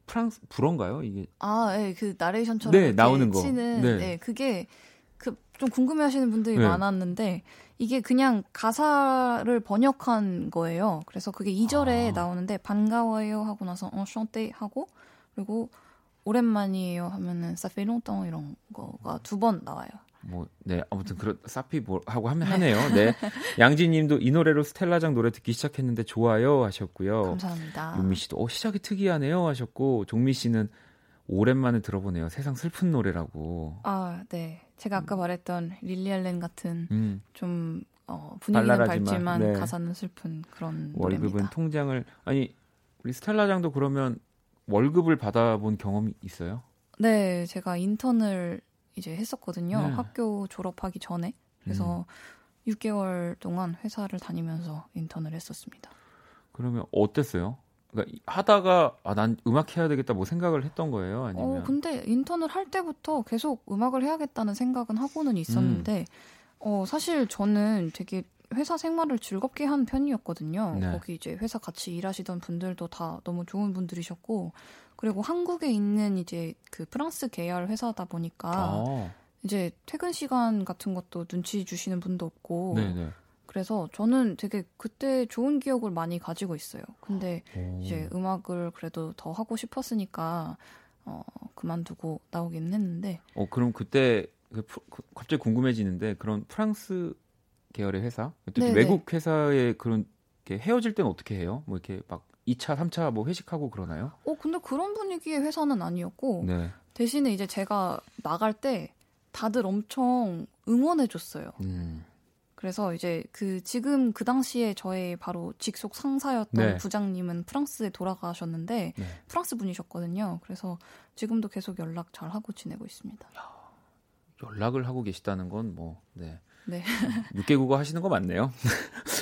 프랑스 불어인가요? 이게 아, 예, 그 나레이션처럼 네, 나오는 거. 치는 네. 네, 그게 그 좀 궁금해하시는 분들이 네. 많았는데 이게 그냥 가사를 번역한 거예요. 그래서 그게 2절에 아. 나오는데 반가워요 하고 나서 어 션떼 하고 그리고 오랜만이에요 하면은 사페롱똥 이런 거가 두 번 나와요. 뭐, 네, 아무튼 그런 사피 뭐 하고 하면 하네요. 네, 양지님도 이 노래로 스텔라장 노래 듣기 시작했는데 좋아요 하셨고요. 감사합니다. 윤미 씨도 어 시작이 특이하네요 하셨고 종미 씨는 오랜만에 들어보네요. 세상 슬픈 노래라고. 아, 네. 제가 아까 말했던 릴리 알렌 같은 음. 좀 어, 분위기는 밝지만 네. 가사는 슬픈 그런 월급은 노래입니다. 통장을 아니 우리 스텔라장도 그러면 월급을 받아본 경험이 있어요? 네, 제가 인턴을 이제 했었거든요. 네. 학교 졸업하기 전에. 그래서 음. 6개월 동안 회사를 다니면서 인턴을 했었습니다. 그러면 어땠어요? 그러니까 하다가 아, 난 음악 해야 되겠다 뭐 생각을 했던 거예요? 아니면 어, 근데 인턴을 할 때부터 계속 음악을 해야겠다는 생각은 하고는 있었는데 음. 어, 사실 저는 되게 회사 생활을 즐겁게 한 편이었거든요. 네. 거기 이제 회사 같이 일하시던 분들도 다 너무 좋은 분들이셨고 그리고 한국에 있는 이제 그 프랑스 계열 회사다 보니까 아. 이제 퇴근 시간 같은 것도 눈치 주시는 분도 없고 네네. 그래서 저는 되게 그때 좋은 기억을 많이 가지고 있어요. 근데 오. 이제 음악을 그래도 더 하고 싶었으니까 어 그만두고 나오기는 했는데 어 그럼 그때 그, 그 갑자기 궁금해지는데 그런 프랑스 계열의 회사 외국 회사의 그런 헤어질 때는 어떻게 해요? 뭐 이렇게 막 2차, 3차 뭐 회식하고 그러나요? 어, 근데 그런 분위기의 회사는 아니었고 네. 대신에 이제 제가 나갈 때 다들 엄청 응원해 줬어요. 음. 그래서 이제 그 지금 그 당시에 저의 바로 직속 상사였던 네. 부장님은 프랑스에 돌아가셨는데 네. 프랑스 분이셨거든요. 그래서 지금도 계속 연락 잘 하고 지내고 있습니다. 야, 연락을 하고 계시다는 건 뭐, 네. 네. 6개국어 하시는 거 맞네요.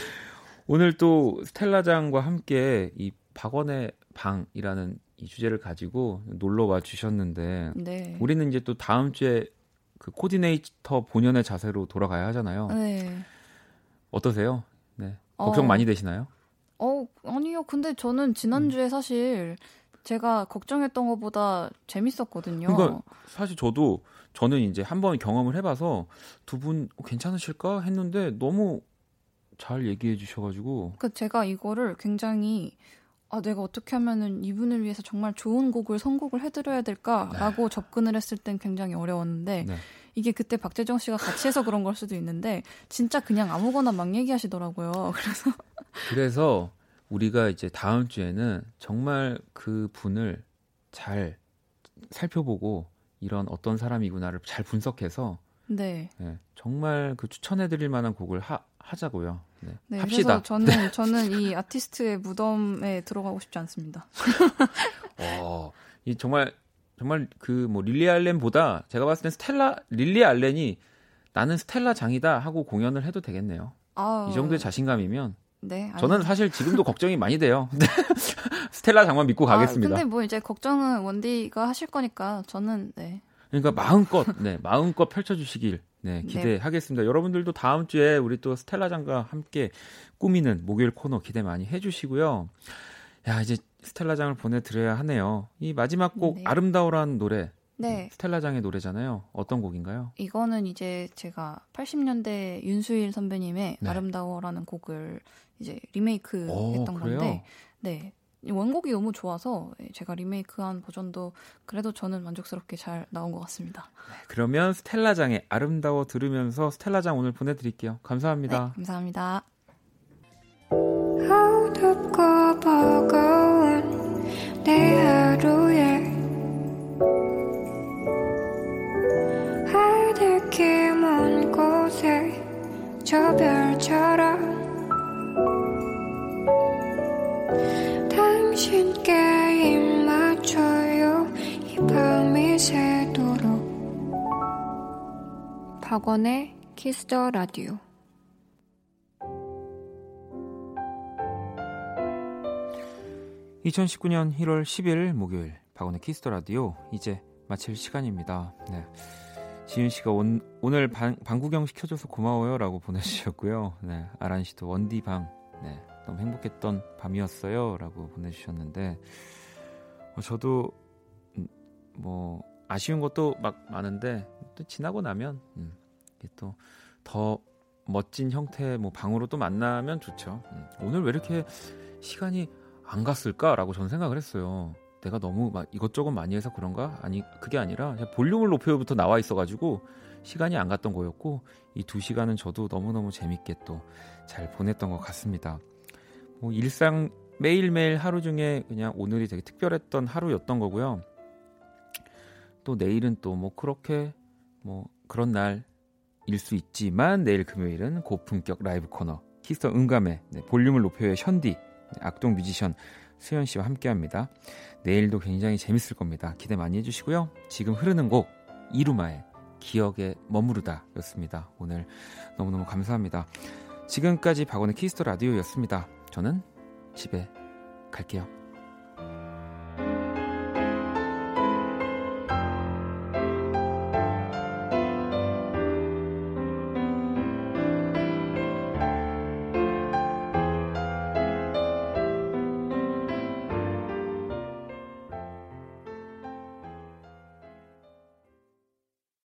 오늘 또 스텔라장과 함께 이 박원의 방이라는 이 주제를 가지고 놀러 와 주셨는데 네. 우리는 이제 또 다음 주에 그 코디네이터 본연의 자세로 돌아가야 하잖아요. 네. 어떠세요? 네. 걱정 어, 많이 되시나요? 어, 아니요. 근데 저는 지난주에 음. 사실 제가 걱정했던 것보다 재밌었거든요. 그러니까 사실 저도 저는 이제 한번 경험을 해봐서 두 분 괜찮으실까 했는데 너무 잘 얘기해 주셔가지고. 그 제가 이거를 굉장히 아 내가 어떻게 하면은 이분을 위해서 정말 좋은 곡을 선곡을 해드려야 될까라고 네. 접근을 했을 땐 굉장히 어려웠는데 네. 이게 그때 박재정 씨가 같이 해서 그런 걸 수도 있는데 진짜 그냥 아무거나 막 얘기하시더라고요. 그래서 그래서 우리가 이제 다음 주에는 정말 그 분을 잘 살펴보고 이런 어떤 사람이구나를 잘 분석해서 네. 네 정말 그 추천해드릴 만한 곡을 하, 하자고요. 네, 네 합시다. 저는 네. 저는 이 아티스트의 무덤에 들어가고 싶지 않습니다. 어, 이 정말 정말 그 뭐 릴리 알렌보다 제가 봤을 땐 스텔라 릴리 알렌이 나는 스텔라 장이다 하고 공연을 해도 되겠네요. 아, 이 정도의 자신감이면 네, 저는 사실 지금도 걱정이 많이 돼요. 스텔라 장만 믿고 아, 가겠습니다. 아, 근데 뭐 이제 걱정은 원디가 하실 거니까 저는 네. 그러니까 마음껏 네 마음껏 펼쳐주시길 네, 네, 기대하겠습니다. 네. 여러분들도 다음 주에 우리 또 스텔라 장과 함께 꾸미는 목요일 코너 기대 많이 해주시고요. 야, 이제 스텔라 장을 보내드려야 하네요. 이 마지막 곡 네. 아름다워라는 노래. 네. 스텔라 장의 노래잖아요. 어떤 곡인가요? 이거는 이제 제가 80년대 윤수일 선배님의 네. 아름다워라는 곡을 이제 리메이크 오, 했던 그래요? 건데, 네. 원곡이 너무 좋아서 예, 제가 리메이크한 버전도 그래도 저는 만족스럽게 잘 나온 것 같습니다. 네, 그러면 스텔라장의 아름다워 들으면서 스텔라장 오늘 보내드릴게요. 감사합니다. 네, 감사합니다. 어둡고 버거운 내 하루에 하늘길 먼 곳에 저 별처럼 박원의 Kiss the Radio 2019년 1월 10일 목요일 박원의 Kiss the Radio 이제 마칠 시간입니다. 네. 지윤 씨가 온, 오늘 방, 방구경 시켜줘서 고마워요라고 보내주셨고요. 네, 아란 씨도 원디 방, 네, 너무 행복했던 밤이었어요라고 보내주셨는데 어, 저도 음, 뭐 아쉬운 것도 막 많은데 또 지나고 나면 음, 또 더 멋진 형태의 뭐 방으로 또 만나면 좋죠. 음, 오늘 왜 이렇게 시간이 안 갔을까라고 저는 생각을 했어요. 내가 너무 막 이것저것 많이 해서 그런가? 아니 그게 아니라 볼륨을 높여부터 나와 있어가지고 시간이 안 갔던 거였고 이 두 시간은 저도 너무너무 재밌게 또 잘 보냈던 것 같습니다. 뭐 일상 매일매일 하루 중에 그냥 오늘이 되게 특별했던 하루였던 거고요. 또 내일은 또 뭐 그렇게 뭐 그런 날일 수 있지만 내일 금요일은 고품격 라이브 코너 Kiss the 음감회 네, 볼륨을 높여요 현디 네, 악동 뮤지션 수현 씨와 함께합니다. 내일도 굉장히 재밌을 겁니다. 기대 많이 해주시고요. 지금 흐르는 곡 이루마의 기억에 머무르다였습니다. 오늘 너무너무 감사합니다. 지금까지 박원의 키스터 라디오였습니다. 저는 집에 갈게요.